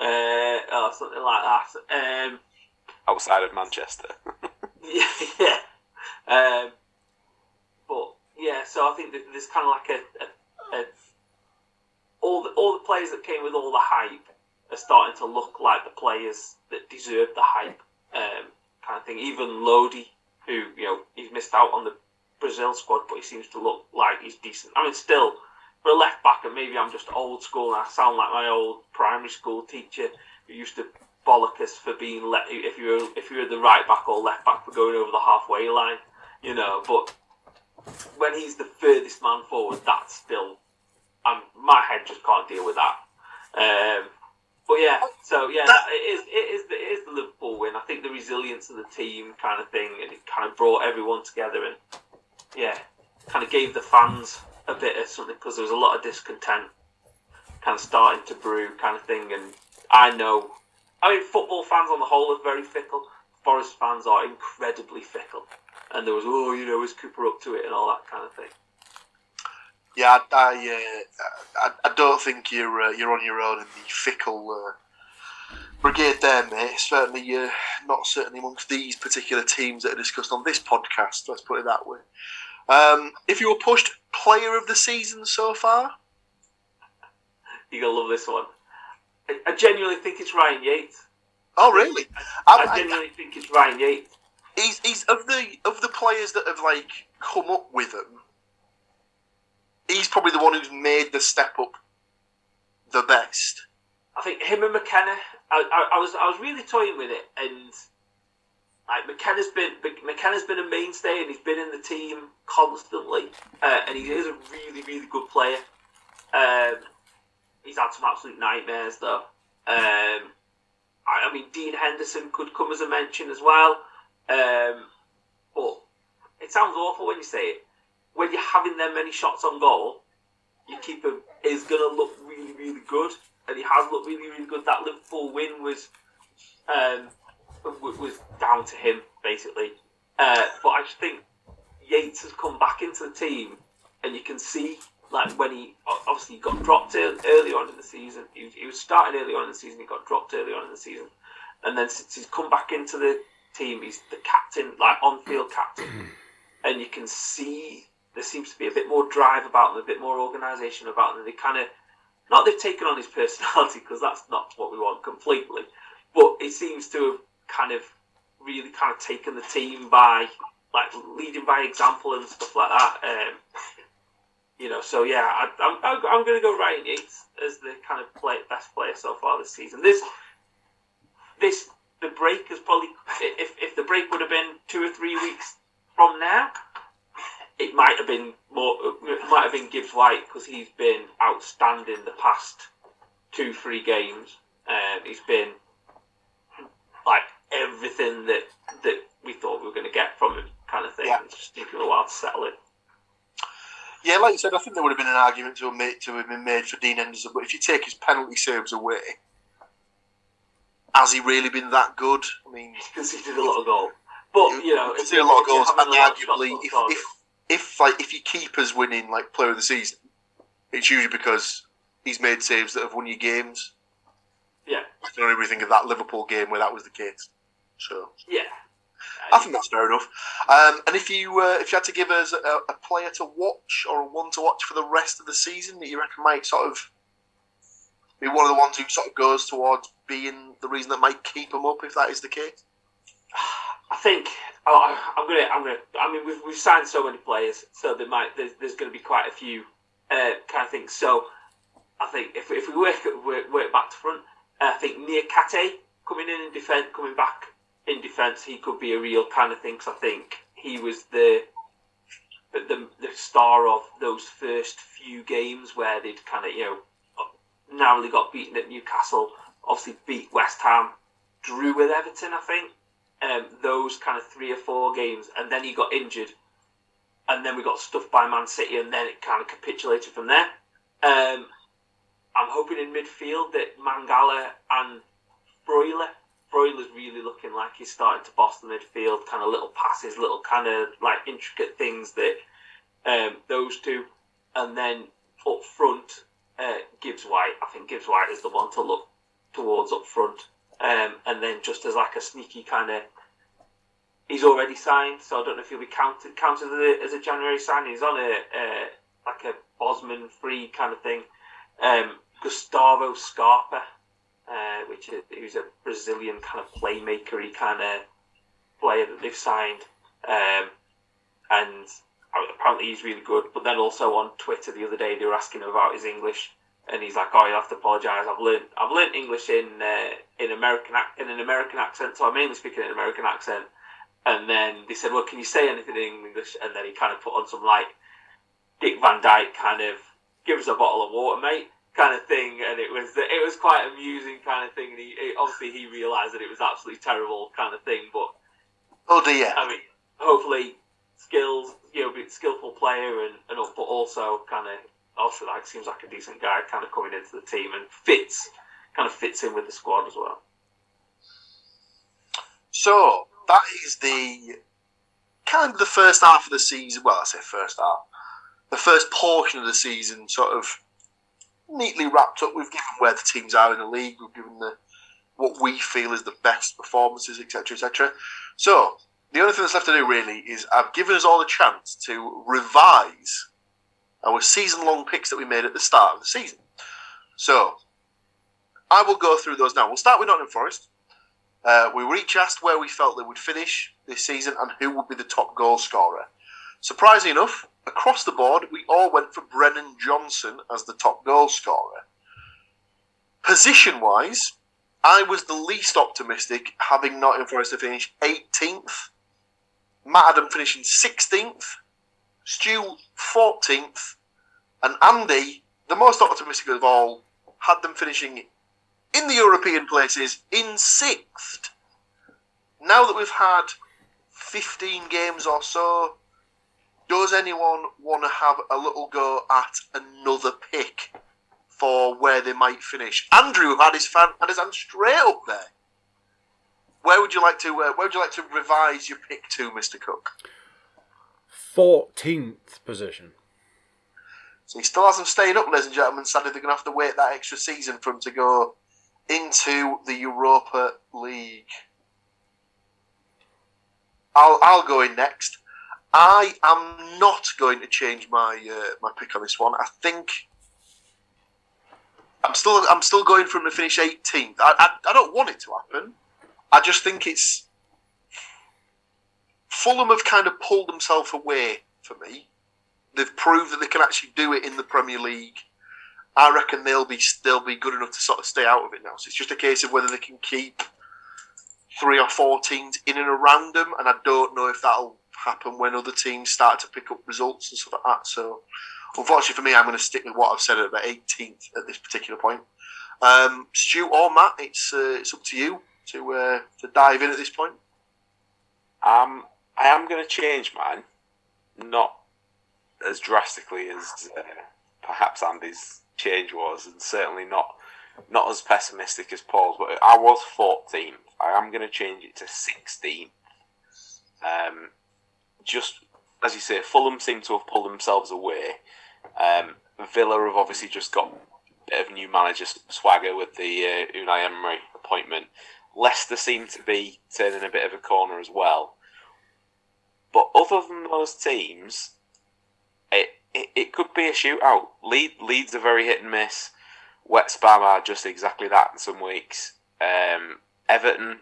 uh, or something like that. Um, outside of Manchester, yeah, yeah. Um, but yeah, so I think that there's kind of like a, a, a all the all the players that came with all the hype are starting to look like the players that deserve the hype, um, kind of thing. Even Lodi, who you know he's missed out on the Brazil squad, but he seems to look like he's decent. I mean, still for a left back, and maybe I'm just old school and I sound like my old primary school teacher who used to bollock us for being let if you were if you were the right back or left back for going over the halfway line, you know. But when he's the furthest man forward, that's still, um, my head just can't deal with that. Um, but yeah, so yeah, That- it is it is the, it is the Liverpool win. I think the resilience of the team kind of thing, and it kind of brought everyone together, and yeah, kind of gave the fans a bit of something because there was a lot of discontent, kind of starting to brew, kind of thing. And I know, I mean, football fans on the whole are very fickle. Forest fans are incredibly fickle, and there was oh, you know, is Cooper up to it and all that kind of thing. Yeah, I, I, uh, I, I don't think you're uh, you're on your own in the fickle uh, brigade there, mate. Certainly, uh, not certainly amongst these particular teams that are discussed on this podcast. Let's put it that way. Um, if you were pushed player of the season so far, You're gonna love this one. I, I genuinely think it's Ryan Yates. oh really? I, I, I, genuinely think it's Ryan Yates. he's, he's of the of the players that have like come up with him. He's probably the one who's made the step up the best. I think him and McKenna. I, I, I was I was really toying with it, and like McKenna's been McKenna's been a mainstay, and he's been in the team constantly, uh, and he is a really really good player. Um, he's had some absolute nightmares though. Um, I, I mean, Dean Henderson could come as a mention as well, um, but it sounds awful when you say it. When you're having that many shots on goal, your keeper is going to look really, really good, and he has looked really, really good. That Liverpool win was um, w- was down to him basically. Uh, but I just think Yates has come back into the team, and you can see like when he obviously got dropped ear- early on in the season. He, was- he was starting early on in the season. He got dropped early on in the season, and then since he's come back into the team, he's the captain, like on-field captain, and you can see there seems to be a bit more drive about them, a bit more organisation about them. They kind of not they've taken on his personality because that's not what we want completely, but it seems to have kind of really kind of taken the team by like leading by example and stuff like that. Um, you know, so yeah, I, I'm I'm, I'm going to go Ryan Yates as the kind of play, best player so far this season. This this the break is probably if if the break would have been two or three weeks from now, it might have been more. It might have been Gibbs White because he's been outstanding the past two three games. Um, he's been like everything that that we thought we were going to get from him, kind of thing. Yeah. It's just taken a while to settle in. Yeah, like you said, I think there would have been an argument to have, made, to have been made for Dean Henderson, but if you take his penalty saves away, has he really been that good? I mean, He's conceded a lot of goals, but you know, conceded a lot of goals, and a lot of shots arguably, if, if if like if your keeper's winning like player of the season, it's usually because he's made saves that have won you games. yeah, I can only really think of that Liverpool game where that was the case. So yeah, I think that's fair enough. Um, and if you uh, if you had to give us a, a player to watch or a one to watch for the rest of the season that you reckon might sort of be one of the ones who sort of goes towards being the reason that might keep them up, if that is the case. I think oh, I- I'm gonna. I'm gonna. I mean, we've, we've signed so many players, so there might there's, there's going to be quite a few uh, kind of things. So I think if, if we work, work work back to front, I think Niakate coming in in defence, coming back in defence, he could be a real kind of thing. 'cause I think he was the the the star of those first few games where they'd kind of you know narrowly got beaten at Newcastle, obviously beat West Ham, drew with Everton, I think um, those kind of three or four games, and then he got injured, and then we got stuffed by Man City, and then it kind of capitulated from there. Um, I'm hoping in midfield that Mangala and Freuler. Freuler's really looking like he's starting to boss the midfield, kind of little passes, little kind of like intricate things that um, those two, and then up front, uh, Gibbs White. I think Gibbs White is the one to look towards up front. Um, and then just as like a sneaky kind of, he's already signed, so I don't know if he'll be counted counted as a, as a January signing. He's on a like a Bosman free kind of thing. Um, Gustavo Scarpa, uh, which is who's a Brazilian kind of playmakery kind of player that they've signed, um, and apparently he's really good. But then also on Twitter the other day they were asking him about his English and he's like, "Oh, you have to apologise. I've learned I've learned English in uh, in American in an American accent, so I'm mainly speak in an American accent." And then they said, "Well, can you say anything in English?" And then he kind of put on some like Dick Van Dyke kind of give us a bottle of water, mate, kind of thing. And it was it was quite amusing kind of thing. And he, he obviously he realised that it was absolutely terrible kind of thing, but Oh dear. I mean, hopefully skills, you know, be a skillful player and, and but also kind of oh, also like seems like a decent guy, kind of coming into the team and fits, kind of fits in with the squad as well. So that is the kind of the first half of the season. Well, I say first half, the first portion of the season, sort of neatly wrapped up. We've given where the teams are in the league. We've given the what we feel is the best performances, etc., etc. So the only thing that's left to do really is I've given us all a chance to revise our season-long picks that we made at the start of the season. So I will go through those now. We'll start with Nottingham Forest. Uh, we were each asked where we felt they would finish this season and who would be the top goal scorer. Surprisingly enough, across the board, we all went for Brennan Johnson as the top goal scorer. Position wise, I was the least optimistic, having Nottingham Forest to finish 18th, Matt Adam finishing 16th, Stu 14th, and Andy, the most optimistic of all, had them finishing in the European places in sixth. Now that we've had 15 games or so, does anyone want to have a little go at another pick for where they might finish? Andrew had his fan had his hand straight up there. where would you like to uh, where would you like to revise your pick to, Mister Cook? 14th position. So he still has them staying up, ladies and gentlemen. Sadly, they're going to have to wait that extra season for him to go into the Europa League. I'll I'll go in next. I am not going to change my uh, my pick on this one. I think I'm still I'm still going from to finish 18th. I, I I don't want it to happen. I just think it's Fulham have kind of pulled themselves away for me. They've proved that they can actually do it in the Premier League. I reckon they'll be they'll be good enough to sort of stay out of it now. So it's just a case of whether they can keep three or four teams in and around them, and I don't know if that'll happen when other teams start to pick up results and stuff like that. So unfortunately for me, I'm going to stick with what I've said at about 18th at this particular point. Um, Stu or Matt, it's uh, it's up to you to uh, to dive in at this point. Um, I am going to change mine, not as drastically as uh, perhaps Andy's change was, and certainly not not as pessimistic as Paul's. But I was 14th. I am going to change it to 16th. Um, just as you say, Fulham seem to have pulled themselves away. Um, Villa have obviously just got a bit of new manager swagger with the uh, Unai Emery appointment. Leicester seem to be turning a bit of a corner as well. But other than those teams, it, it, it could be a shootout. Lead, Leeds are very hit and miss. West Ham are just exactly that in some weeks. Um, Everton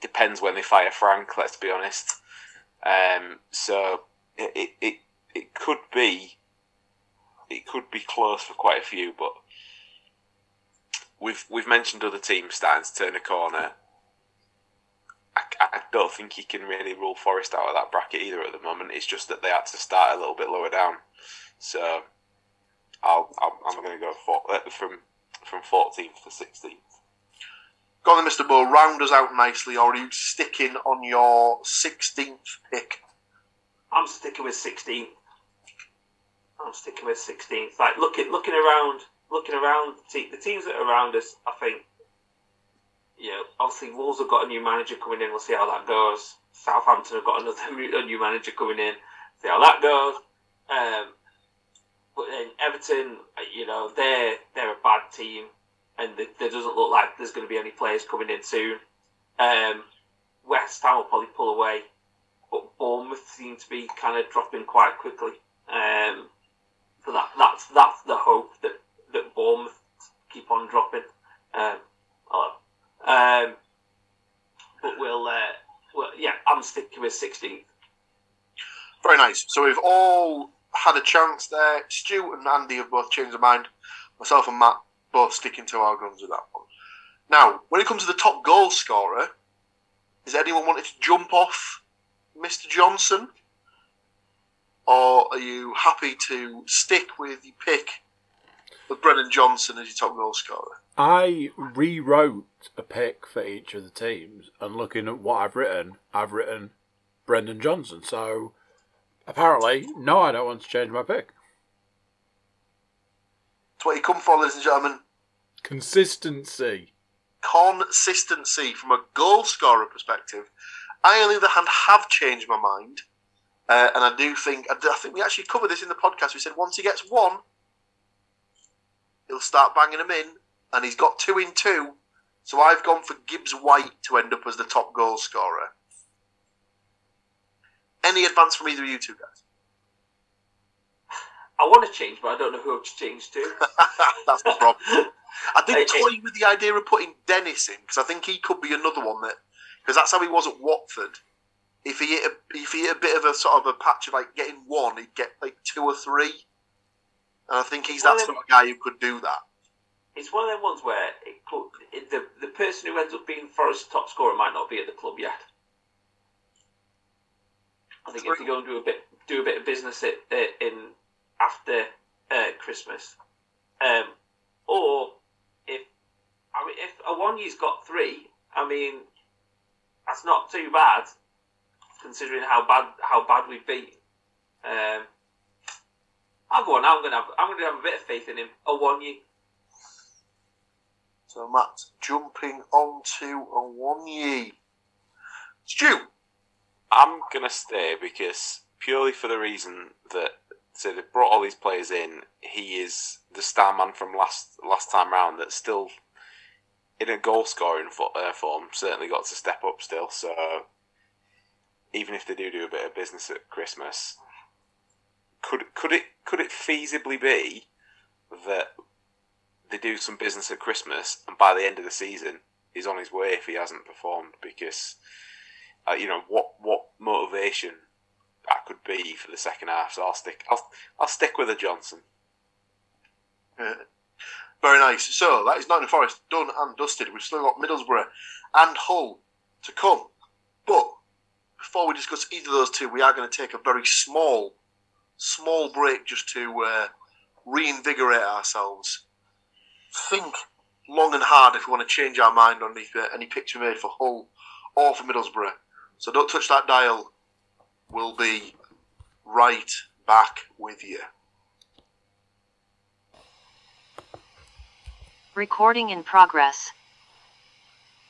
depends when they fire Frank. Let's be honest. Um, so it, it it could be it could be close for quite a few, but we've we've mentioned other teams starting to turn a corner. I, I don't think you can really rule Forest out of that bracket either at the moment. It's just that they had to start a little bit lower down. So I'll, I'll I'm going to go for, uh, from from 14th to 16th. Go on then, Mr. Moore, round us out nicely, or are you sticking on your 16th pick? I'm sticking with 16th. I'm sticking with 16th. Like looking looking around, looking around the, the teams that are around us. I think, you know, obviously Wolves have got a new manager coming in. We'll see how that goes. Southampton have got another new manager coming in. See how that goes. Um, but then Everton, uh, you know, they're they're a bad team, and th- there doesn't look like there's going to be any players coming in soon. Um, West Ham will probably pull away, but Bournemouth seem to be kind of dropping quite quickly. Um, so that that's that's the hope that that Bournemouth keep on dropping. Um, um, but we'll, uh, well, yeah, I'm sticking with 16th. Very nice. So we've all had a chance there. Stu and Andy have both changed their mind. Myself and Matt both sticking to our guns with that one. Now, when it comes to the top goal scorer, is anyone wanting to jump off Mr. Johnson? Or are you happy to stick with your pick of Brennan Johnson as your top goal scorer? I rewrote a pick for each of the teams, and looking at what I've written, I've written Brendan Johnson. So apparently, no, I don't want to change my pick. That's what you come for, ladies and gentlemen. Consistency. Consistency from a goal scorer perspective. I, on the other hand, have changed my mind. Uh, and I do think, I, do- I think we actually covered this in the podcast. We said once he gets one, he'll start banging them in. And he's got two in two. So I've gone for Gibbs White to end up as the top goal scorer. Any advance from either of you two guys? I want to change, but I don't know who to change to. That's the problem. I did toy with the idea of putting Dennis in because I think he could be another one that because that's how he was at Watford. If he hit a, if he hit a bit of a sort of a patch of like getting one, he'd get like two or three. And I think he's that sort of guy who could do that. it's one of them ones where it could, the the person who ends up being Forest's top scorer might not be at the club yet. I think if you go and do a bit do a bit of business it, uh, in after uh, Christmas, um, or if I mean if Awoniyi's got three, I mean that's not too bad considering how bad how bad we've been. Um, I'll go on. I'm gonna have I'm gonna have a bit of faith in him. Awanyi. So Matt jumping onto Awoniyi. Stu, I'm gonna stay because purely for the reason that so they've brought all these players in. He is the star man from last last time round. That's still in a goal scoring uh, form. Certainly got to step up still. So even if they do do a bit of business at Christmas, could could it could it feasibly be that they do some business at Christmas and by the end of the season he's on his way if he hasn't performed because uh, you know what what motivation that could be for the second half. So I'll stick I'll I'll stick with a Johnson. uh, very nice. So that is Nottingham Forest done and dusted. We've still got Middlesbrough and Hull to come. But before we discuss either of those two, we are going to take a very small, small break just to uh, reinvigorate ourselves. Think long and hard if we want to change our mind on any, uh, any picks we made for Hull or for Middlesbrough. So don't touch that dial. We'll be right back with you. Recording in progress.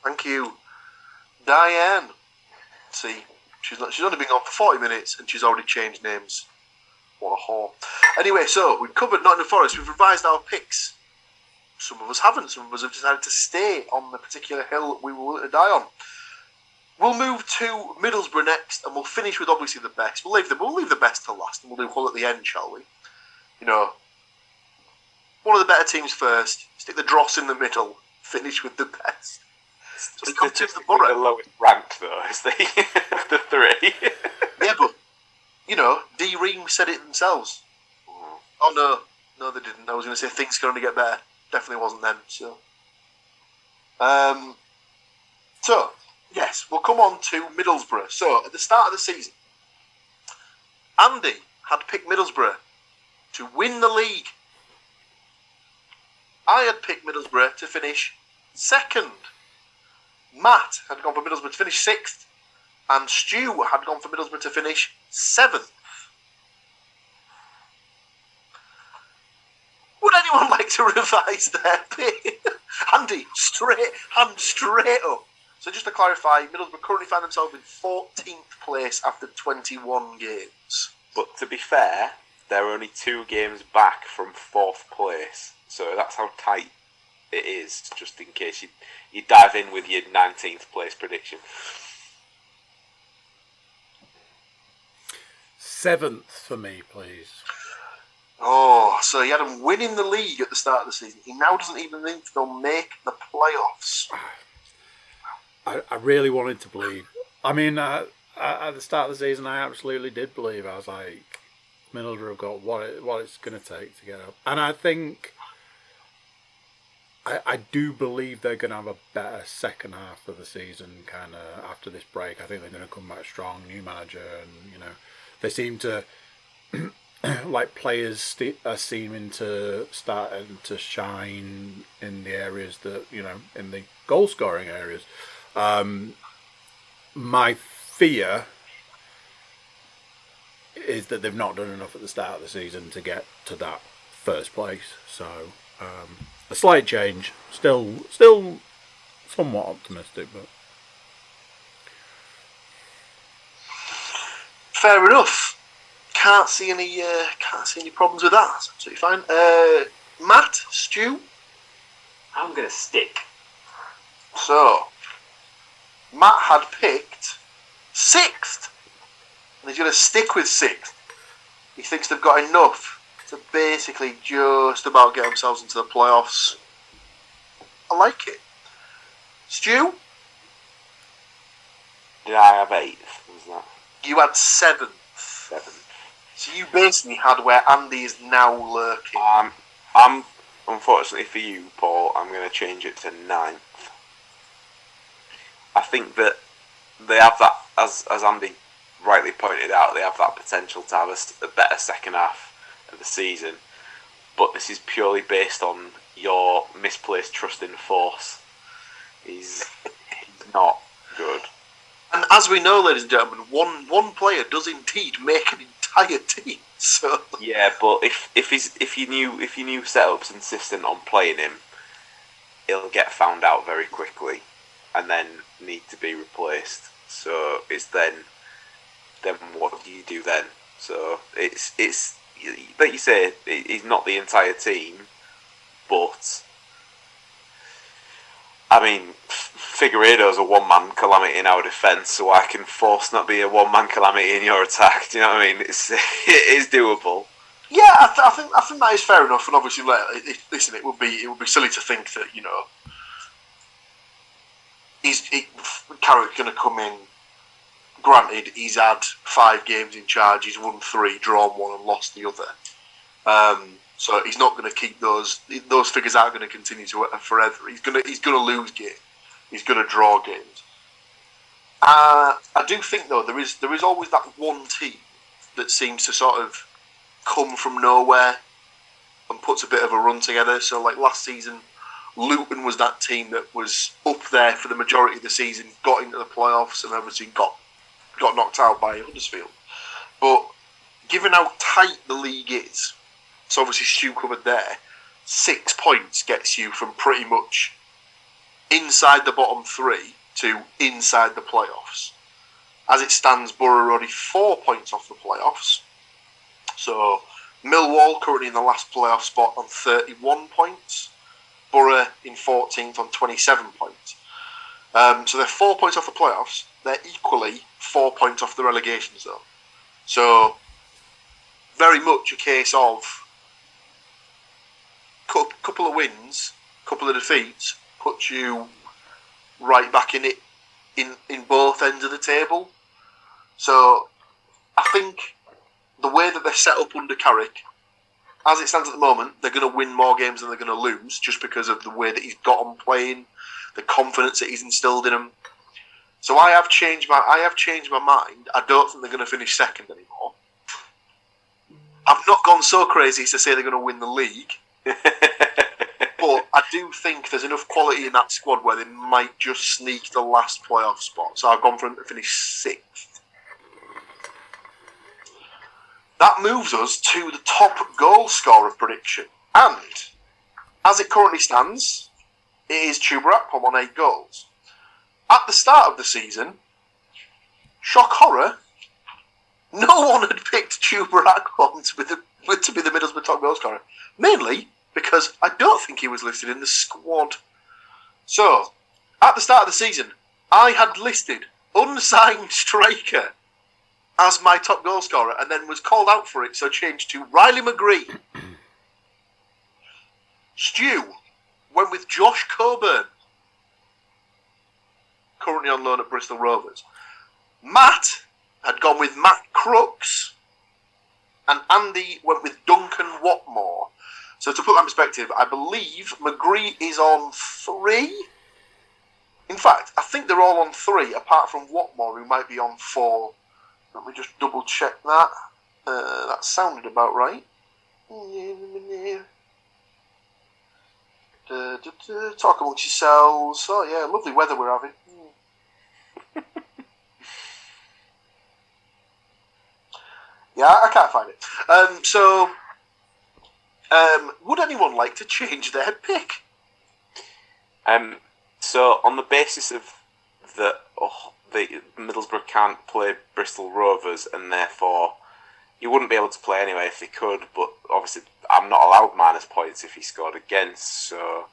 Thank you, Diane. See, she's not, she's only been on for forty minutes and she's already changed names. What a whore. Anyway, so we've covered Nottingham Forest. We've revised our picks. Some of us haven't. Some of us have decided to stay on the particular hill we were willing to die on. We'll move to Middlesbrough next, and we'll finish with obviously the best. We'll leave the we'll leave the best to last, and we'll do Hull at the end, shall we? You know, one of the better teams first. Stick the dross in the middle. Finish with the best. So we come to the Borough. the lowest ranked though is the the three. Yeah, but you know, D Ream said it themselves. Oh no, no, they didn't. I was going to say things can only get better. Definitely wasn't them. So, um, so yes, we'll come on to Middlesbrough. So at the start of the season, Andy had picked Middlesbrough to win the league. I had picked Middlesbrough to finish second. Matt had gone for Middlesbrough to finish sixth and Stu had gone for Middlesbrough to finish seventh. Would anyone like to revise their pick? Andy, straight, hand straight up. So just to clarify, Middlesbrough currently find themselves in 14th place after 21 games. But to be fair, they're only two games back from fourth place, so that's how tight it is. Just in case you you dive in with your nineteenth place prediction. Seventh for me, please. Oh, so he had him winning the league at the start of the season. He now doesn't even think they'll make the playoffs. I, I really wanted to believe. I mean, uh, at the start of the season, I absolutely did believe. I was like, Middlesbrough have got what it, what it's going to take to get up, and I think I, I do believe they're going to have a better second half of the season. Kind of after this break, I think they're going to come back strong. New manager, and you know, they seem to. like players st- are seeming to starting to shine in the areas that you know in the goal scoring areas. Um, my fear is that they've not done enough at the start of the season to get to that first place. So um, a slight change, still still somewhat optimistic, but Fair enough. Can't see any uh, can't see any problems with that. That's absolutely fine. Uh, Matt, Stu. I'm going to stick. So Matt had picked sixth, and he's going to stick with sixth. He thinks they've got enough to basically just about get themselves into the playoffs. I like it. Stu, Did I have eighth? Was that you had seventh. seventh? So you basically had where Andy is now lurking. Um, I'm unfortunately for you, Paul. I'm going to change it to ninth. I think that they have that, as as Andy rightly pointed out, they have that potential to have a better second half of the season. But this is purely based on your misplaced trust in Forss. He's he's not good. And as we know, ladies and gentlemen, one one player does indeed make an entire team. So Yeah, but if if he's if you knew if you knew setups insistent on playing him, he'll get found out very quickly, and then need to be replaced. So it's then, then what do you do then? So it's it's like you say, it- he's not the entire team, but I mean, Figueiredo's a one man calamity in our defence, so I can Forss not be a one man calamity in your attack. Do you know what I mean? It's it is doable. Yeah, I, th- I think I think that is fair enough. And obviously, like, it- listen, it would be it would be silly to think that you know, he's it, Carrick's going to come in. Granted, he's had five games in charge. He's won three, drawn one, and lost the other. Um, so he's not going to keep those. Those figures aren't going to continue to uh, forever. He's going to he's going to lose games. He's going to draw games. Uh, I do think though there is there is always that one team that seems to sort of come from nowhere and puts a bit of a run together. So, like last season, Luton was that team that was up there for the majority of the season, got into the playoffs, and obviously got got knocked out by Huddersfield. But given how tight the league is, so obviously Stu covered there, six points gets you from pretty much inside the bottom three to inside the playoffs. As it stands, Borough are only four points off the playoffs. So Millwall currently in the last playoff spot on 31 points. Borough in 14th on 27 points. Um, so they're four points off the playoffs. They're equally four points off the relegation zone. So very much a case of cou- couple of wins, couple of defeats puts you right back in it in in both ends of the table. So I think the way that they're set up under Carrick, as it stands at the moment, they're going to win more games than they're going to lose just because of the way that he's got on playing, the confidence that he's instilled in them. So I have changed my I have changed my mind. I don't think they're going to finish second anymore. I've not gone so crazy as to say they're going to win the league, but I do think there's enough quality in that squad where they might just sneak the last playoff spot. So I've gone for them to finish sixth. That moves us to the top goal scorer of prediction. And as it currently stands, it is Chuba on eight goals. At the start of the season, shock horror, no one had picked Chuba Akpom to be the to be the Middlesbrough top goal scorer. Mainly because I don't think he was listed in the squad. So, at the start of the season, I had listed unsigned striker as my top goal scorer and then was called out for it, so changed to Riley McGree. Stu went with Josh Coburn, currently on loan at Bristol Rovers. Matt had gone with Matt Crooks, and Andy went with Duncan Watmore. So to put that in perspective, I believe McGree is on three. In fact, I think they're all on three, apart from Watmore, who might be on four. Let me just double check that. Uh, that sounded about right. Da, da, da, talk amongst yourselves. Oh yeah, lovely weather we're having. Yeah, I can't find it. Um, so, um, would anyone like to change their pick? Um, so on the basis of that, oh, the Middlesbrough can't play Bristol Rovers, and therefore he wouldn't be able to play anyway if he could. But obviously, I'm not allowed minus points if he scored against. So,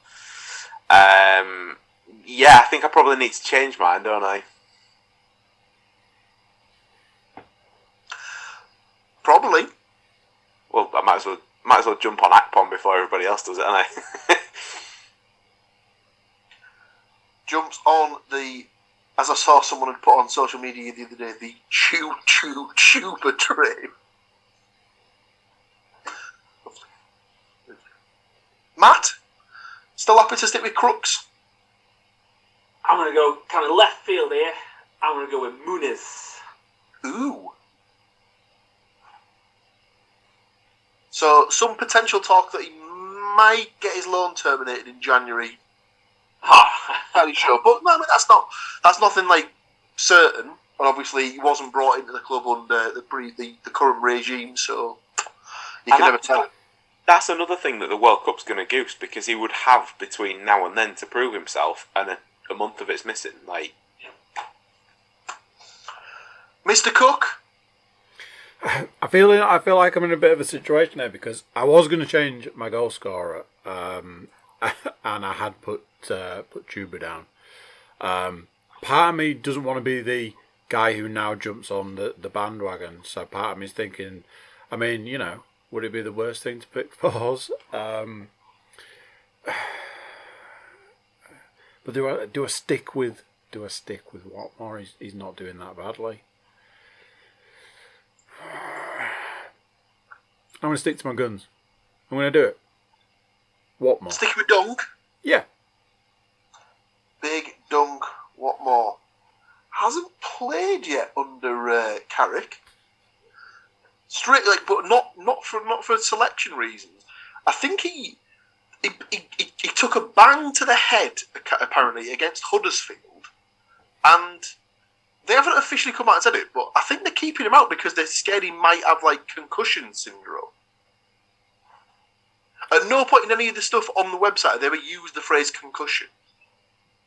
um, yeah, I think I probably need to change mine, don't I? Probably. Well, I might as well might as well jump on Akpom before everybody else does it, and I. Jumps on the, as I saw someone had put on social media the other day, the choo choo chuba train. Matt, still happy to stick with Crooks? I'm going to go kind of left field here. I'm going to go with Muniz. Ooh. So some potential talk that he might get his loan terminated in January. Fairly sure, but no, I mean, that's not that's nothing like certain. And obviously, he wasn't brought into the club under the pre the, the current regime, so you can And never tell. that's another thing that the World Cup's going to goose because he would have between now and then to prove himself, and a, a month of it's missing. Like, Mr. Cook, I feel I feel like I'm in a bit of a situation there because I was going to change my goal scorer, um, and I had put uh, put Chuba down. Um, part of me doesn't want to be the guy who now jumps on the, the bandwagon. So part of me is thinking, I mean, you know, would it be the worst thing to pick for Oz? Um, but do I do I stick with do I stick with Watmore? He's he's not doing that badly. I'm to stick to my guns. I'm to do it. Watmore. stick with Dunk. Yeah. Big Dunk, what more? Hasn't played yet under uh, Carrick. Straight like, but not not for not for selection reasons. I think he he, he, he, he took a bang to the head apparently against Huddersfield, and they haven't officially come out and said it, but I think they're keeping him out because they're scared he might have like concussion syndrome. At no point in any of the stuff on the website have they ever used the phrase concussion.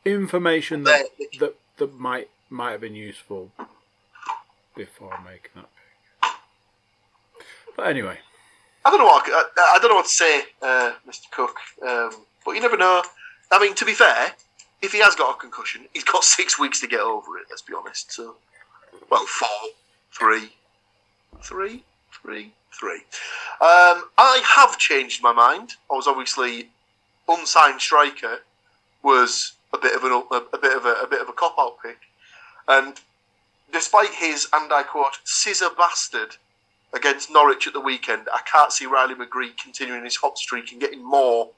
Information that, that that might might have been useful before making that pick. But anyway, I don't know what I, I, don't know what to say, uh, Mr. Cook. Um, but you never know. I mean, to be fair, if he has got a concussion, he's got six weeks to get over it. Let's be honest. So, well, four, three, three, three, three. Um, I have changed my mind. I was obviously unsigned striker was a bit of an, a, a bit of a, a bit of a cop out pick, and despite his and I quote scissor bastard against Norwich at the weekend, I can't see Riley McGree continuing his hot streak and getting more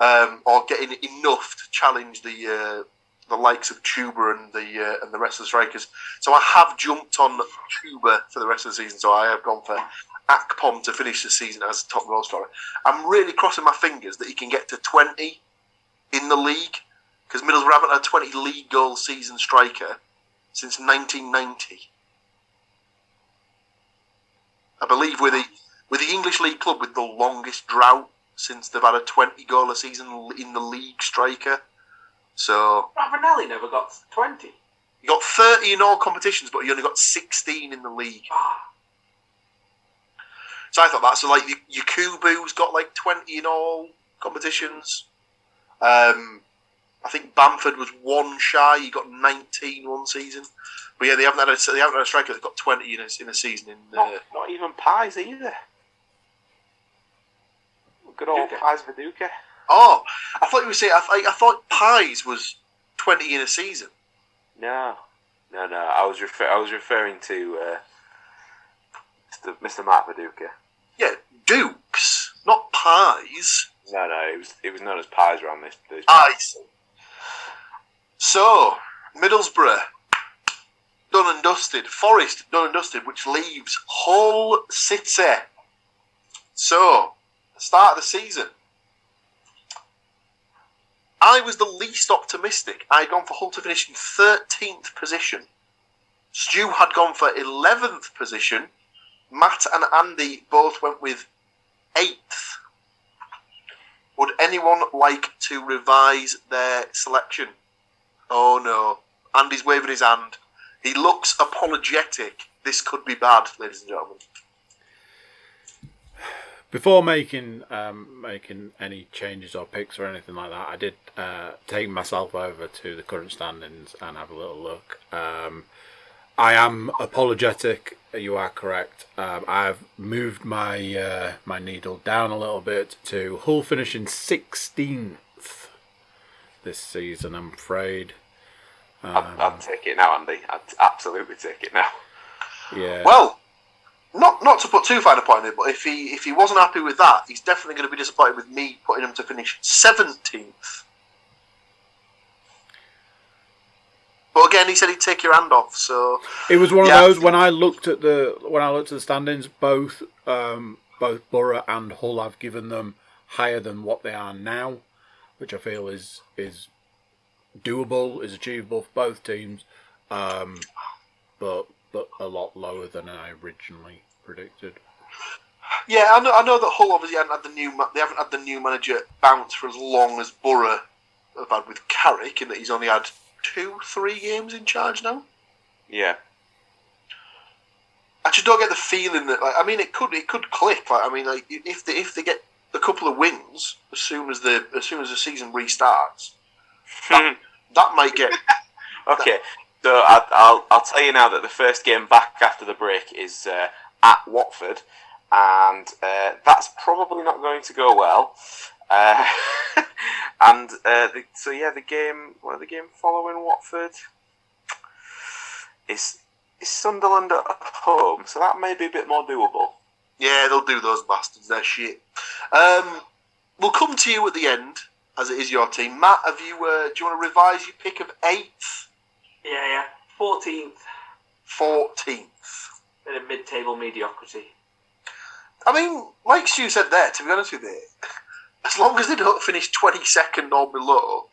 um, or getting enough to challenge the uh, the likes of Chuba and the uh, and the rest of the strikers. So I have jumped on Chuba for the rest of the season. So I have gone for Akpom to finish the season as top goal scorer. I'm really crossing my fingers that he can get to 20 in the league because Middlesbrough haven't had a 20 league goal season striker since 1990. I believe we're the we're the English league club with the longest drought since they've had a 20 goal a season in the league striker. So Ravanelli never got 20. he got 30 in all competitions, but he only got 16 in the league. Ah. So I thought that. So like Yakubu's got like 20 in all competitions. Um, I think Bamford was one shy. He got 19 one season. But yeah, they haven't had a they haven't had a striker that got 20 in a, in a season. In not, uh, not even Pies either. Good old Viduka. Pies Viduka. oh, I thought you were saying. I, th- I thought Pies was 20 in a season. No, no, no. I was refer- I was referring to uh, Mr. Mr. Matt Viduka. Yeah, Dukes, not Pies. No, no. It was it was known as Pies around this. this ah, I see. So, Middlesbrough, done and dusted. Forest, done and dusted, which leaves Hull City. So, the start of the season. I was the least optimistic. I had gone for Hull to finish in 13th position. Stu had gone for 11th position. Matt and Andy both went with 8th. Would anyone like to revise their selection? Oh no. Andy's waving his hand. He looks apologetic. This could be bad, ladies and gentlemen. before making um, making any changes or picks or anything like that, I did uh, take myself over to the current standings and have a little look. Um, I am apologetic. You are correct. Um, I've moved my uh, my needle down a little bit to Hull finishing sixteenth this season. I'm afraid. I'd, I'd take it now, Andy. I'd absolutely take it now. Yeah. Well, not not to put too fine a point on it, but if he if he wasn't happy with that, he's definitely going to be disappointed with me putting him to finish seventeenth. But again, he said he'd take your hand off. So It was one Yeah. of those when I looked at the when I looked at the standings. Both um, both Borough and Hull have given them higher than what they are now, which I feel is is doable, is achievable for both teams, um, but but a lot lower than I originally predicted. Yeah, I know. I know that Hull obviously haven't had the new. They haven't had the new manager bounce for as long as Borough have had with Carrick, in that he's only had two, three games in charge now. Yeah. I just don't get the feeling that. Like, I mean, it could it could click. Like, I mean, like if they if they get a couple of wins as soon as the as soon as the season restarts, that might get. Okay, so I, I'll I'll tell you now that the first game back after the break is uh, at Watford, and uh, that's probably not going to go well. Uh, and uh, the, so yeah, the game well, the game following Watford is is Sunderland at home, so that may be a bit more doable. Yeah, they'll do those bastards. They're shit. Um, we'll come to you at the end, as it is your team. Matt, have you? Uh, do you want to revise your pick of eighth, Yeah, yeah. Fourteenth fourteenth? in a mid-table mediocrity. I mean, like Stu said there. To be honest with you, as long as they don't finish twenty second or below,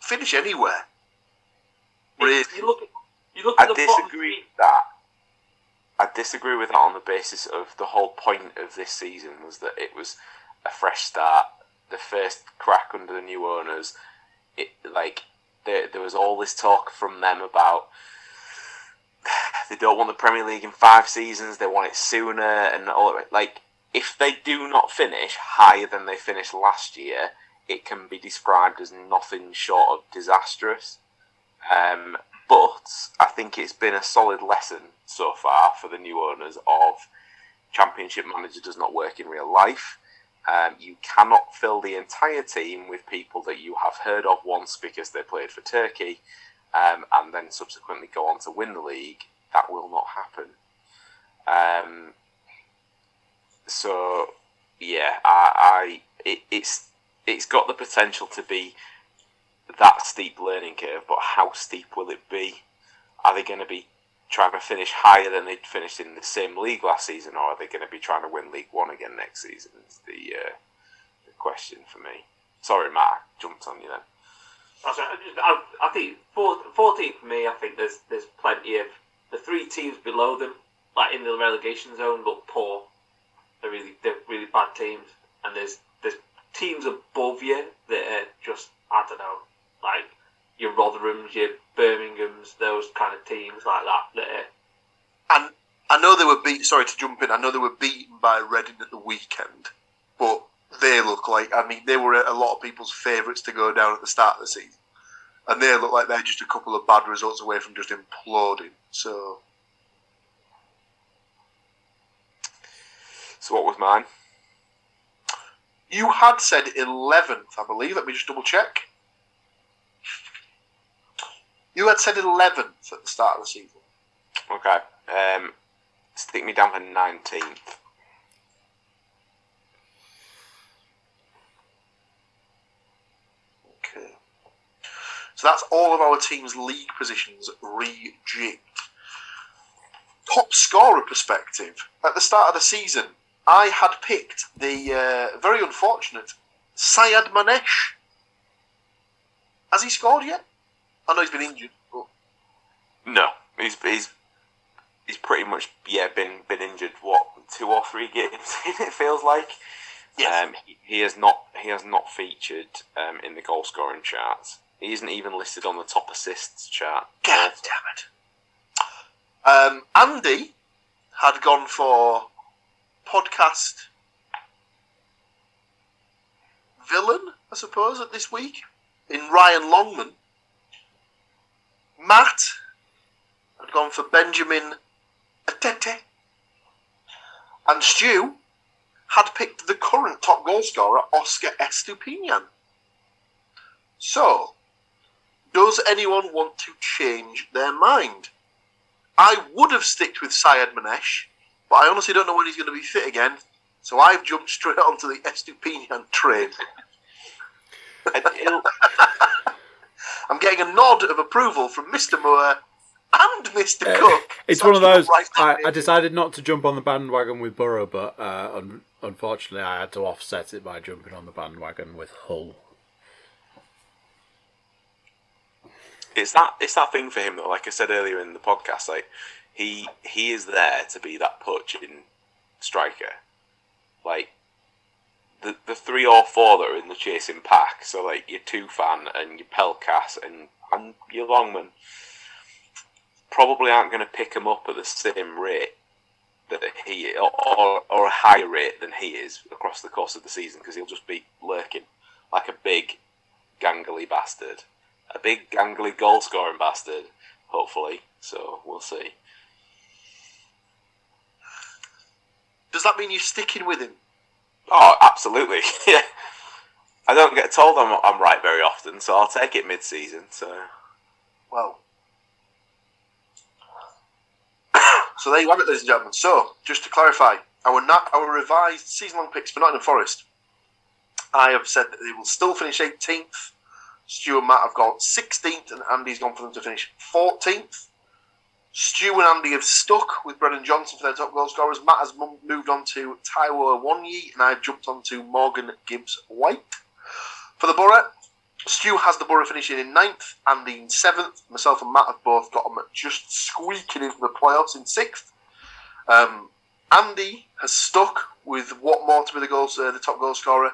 finish anywhere. Really? You look at you look I the disagree with that. I disagree with that on the basis of the whole point of this season was that it was a fresh start, the first crack under the new owners. It like there, there was all this talk from them about they don't want the Premier League in five seasons, they want it sooner, and all of it. Like if they do not finish higher than they finished last year, it can be described as nothing short of disastrous. Um, but I think it's been a solid lesson so far for the new owners of Championship manager does not work in real life. Um, you cannot fill the entire team with people that you have heard of once because they played for Turkey um, and then subsequently go on to win the league. That will not happen. Um, so, yeah, I, I it, it's it's got the potential to be that steep learning curve, but how steep will it be? Are they going to be trying to finish higher than they finished in the same league last season, or are they going to be trying to win League One again next season? Is the uh, the question for me. Sorry, I jumped on you then. I, think four- 14th for me. I think there's there's plenty of the three teams below them, like in the relegation zone, look poor. They're really they're really bad teams, and there's there's teams above you that are just I don't know, like your Rotherhams, your Birmingham's, those kind of teams like that that are And I know they were beat. Sorry to jump in. I know they were beaten by Reading at the weekend, but they look like. I mean, they were a lot of people's favourites to go down at the start of the season, and they look like they're just a couple of bad results away from just imploding. So So what was mine? you had said eleventh, I believe. Let me just double check. You had said eleventh at the start of the season. Okay, um, stick me down for nineteenth. Okay. So that's all of our team's league positions rejigged. Top scorer perspective. At the start of the season, I had picked the uh, very unfortunate Sayyadmanesh. Has he scored yet? I know he's been injured, but No, he's he's he's pretty much yeah been been injured. What two or three games in? It feels like. yes. Um, he, he has not he has not featured um, in the goal scoring charts. He isn't even listed on the top assists chart. God damn it. Um, Andy had gone for podcast villain, I suppose, at this week in Ryan Longman. Matt had gone for Benjamin Tetteh. And Stu had picked the current top goal scorer, Oscar Estupinan. So, does anyone want to change their mind? I would have sticked with Sayyadmanesh, but I honestly don't know when he's going to be fit again. So I've jumped straight onto the Estupinan train. I'm getting a nod of approval from Mr. Moore and Mr. Uh, Cook. It's So one of those. right I, I decided not to jump on the bandwagon with Borough, but uh, un- unfortunately, I had to offset it by jumping on the bandwagon with Hull. it's that it's that thing for him though. Like I said earlier in the podcast, like he he is there to be that punching striker. Like the the three or four that are in the chasing pack, so like your Tufan and your Pelkas and and your Longman, probably aren't going to pick him up at the same rate that he or, or, or a higher rate than he is across the course of the season because he'll just be lurking like a big gangly bastard, a big gangly goal scoring bastard. Hopefully, so we'll see. Does that mean you're sticking with him? Oh, absolutely. yeah. I don't get told I'm, I'm right very often, so I'll take it mid-season. So Well. so there you have it, ladies and gentlemen. So, just to clarify, our na- our revised season-long picks for Nottingham Forest. I have said that they will still finish 18th. Stu and Matt have got 16th, and Andy's gone for them to finish 14th. Stu and Andy have stuck with Brennan Johnson for their top goal scorers. Matt has mo- moved on to Taiwo Awoniyi, and I've jumped on to Morgan Gibbs White. For the Borough, Stu has the Borough finishing in ninth, Andy in seventh. Myself and Matt have both got them just squeaking into the playoffs in sixth. Um, Andy has stuck with Watmore to be the goals, uh, the top goal scorer.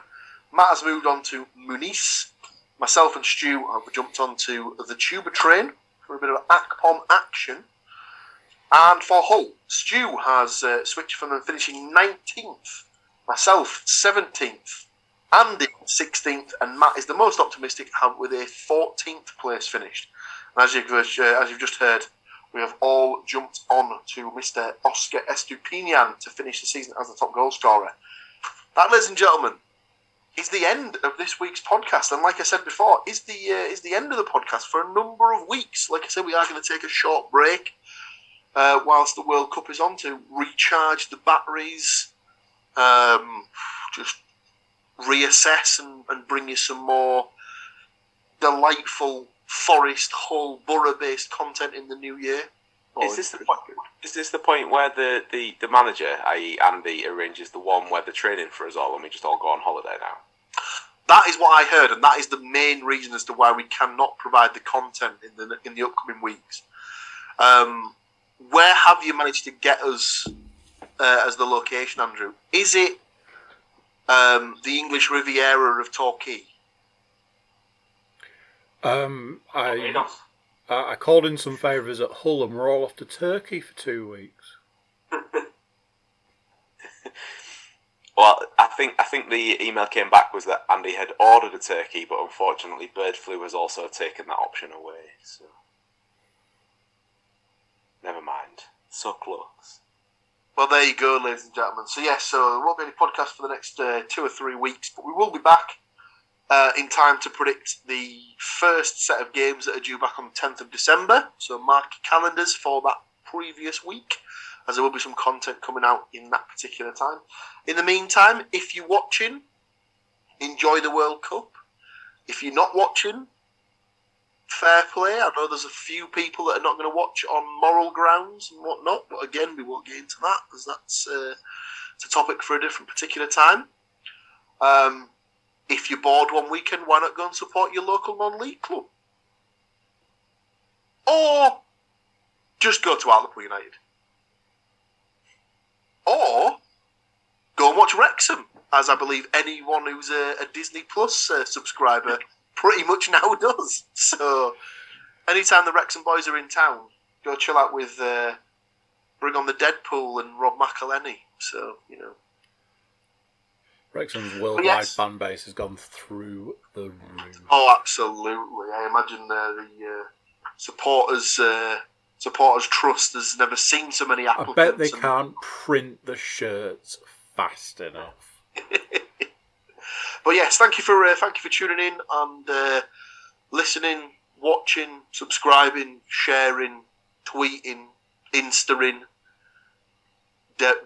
Matt has moved on to Muniz. Myself and Stu have jumped on to the Chuba train for a bit of Akpom action. And for Hull, Stu has uh, switched from them finishing 19th. Myself, 17th. Andy, 16th. And Matt is the most optimistic with a 14th place finished. And as you've, uh, as you've just heard, we have all jumped on to Mr. Oscar Estupinan to finish the season as the top goal scorer. That, ladies and gentlemen, is the end of this week's podcast. And like I said before, is the uh, is the end of the podcast for a number of weeks. Like I said, we are going to take a short break uh, whilst the World Cup is on to recharge the batteries, um, just reassess and, and bring you some more delightful Forest Hull Borough based content in the new year. is this the point? Is this the point where the, the, the manager, i.e. Andy, arranges the one where they're training for us all and we just all go on holiday now? That is what I heard, and that is the main reason as to why we cannot provide the content in the in the upcoming weeks. Um, where have you managed to get us uh, as the location, Andrew? Is it um, the English Riviera of Torquay? Um, I I I called in some favours at Hull, and we're all off to Turkey for two weeks. Well, I think I think the email came back was that Andy had ordered a turkey, but unfortunately, bird flu has also taken that option away. So, never mind. So close. Well, there you go, ladies and gentlemen. So yes, so there won't be any podcast for the next uh, two or three weeks, but we will be back uh, in time to predict the first set of games that are due back on the 10th of December. So mark your calendars for that previous week, as there will be some content coming out in that particular time. In the meantime, if you're watching, enjoy the World Cup. If you're not watching, fair play. I know there's a few people that are not going to watch on moral grounds and whatnot, but again, we won't get into that because that's uh, it's a topic for a different particular time. Um, if you're bored one weekend, why not go and support your local non-league club? Or just go to Hartlepool United. Or go and watch Wrexham, as I believe anyone who's a, a Disney Plus uh, subscriber pretty much now does. So, anytime the Wrexham boys are in town, go chill out with, uh, bring on the Deadpool and Rob McElhenney. So, you know. Wrexham's worldwide yes. fan base has gone through the roof. Oh, absolutely. I imagine uh, the uh, supporters uh, supporters trust has never seen so many I applicants. bet they can't print the shirts fast enough. But yes, thank you for uh, thank you for tuning in and uh, listening, watching, subscribing, sharing, tweeting, instaring, de-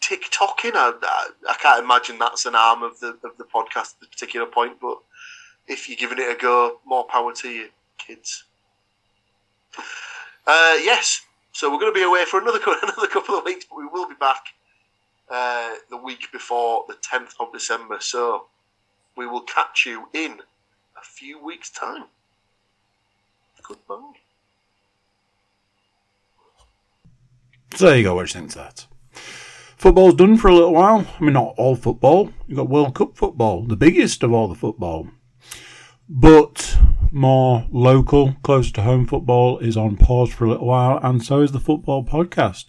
TikToking. I, I, I can't imagine that's an arm of the of the podcast at this particular point, but if you're giving it a go, more power to you, kids. Uh, yes, so we're going to be away for another another couple of weeks, but we will be back uh, the week before the 10th of December. So we will catch you in a few weeks' time. Goodbye. So there you go. What do you think of that? Football's done for a little while. I mean, not all football. You've got World Cup football, the biggest of all the football. But more local, close to home football is on pause for a little while, and so is the football podcast.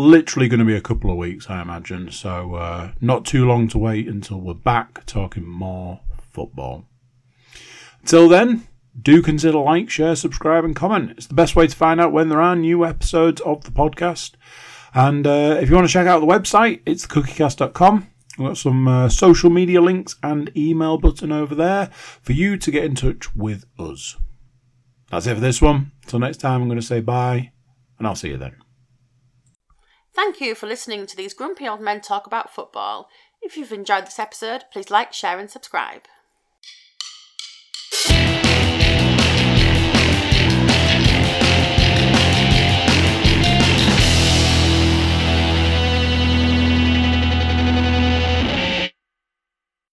Literally going to be a couple of weeks, I imagine. So, uh, not too long to wait until we're back talking more football. Till then, do consider like, share, subscribe, and comment. It's the best way to find out when there are new episodes of the podcast. And uh, if you want to check out the website, it's cookiecast.com. We've got some uh, social media links and email button over there for you to get in touch with us. That's it for this one. Until next time, I'm going to say bye, and I'll see you then. Thank you for listening to these grumpy old men talk about football. If you've enjoyed this episode, please like, share, and subscribe.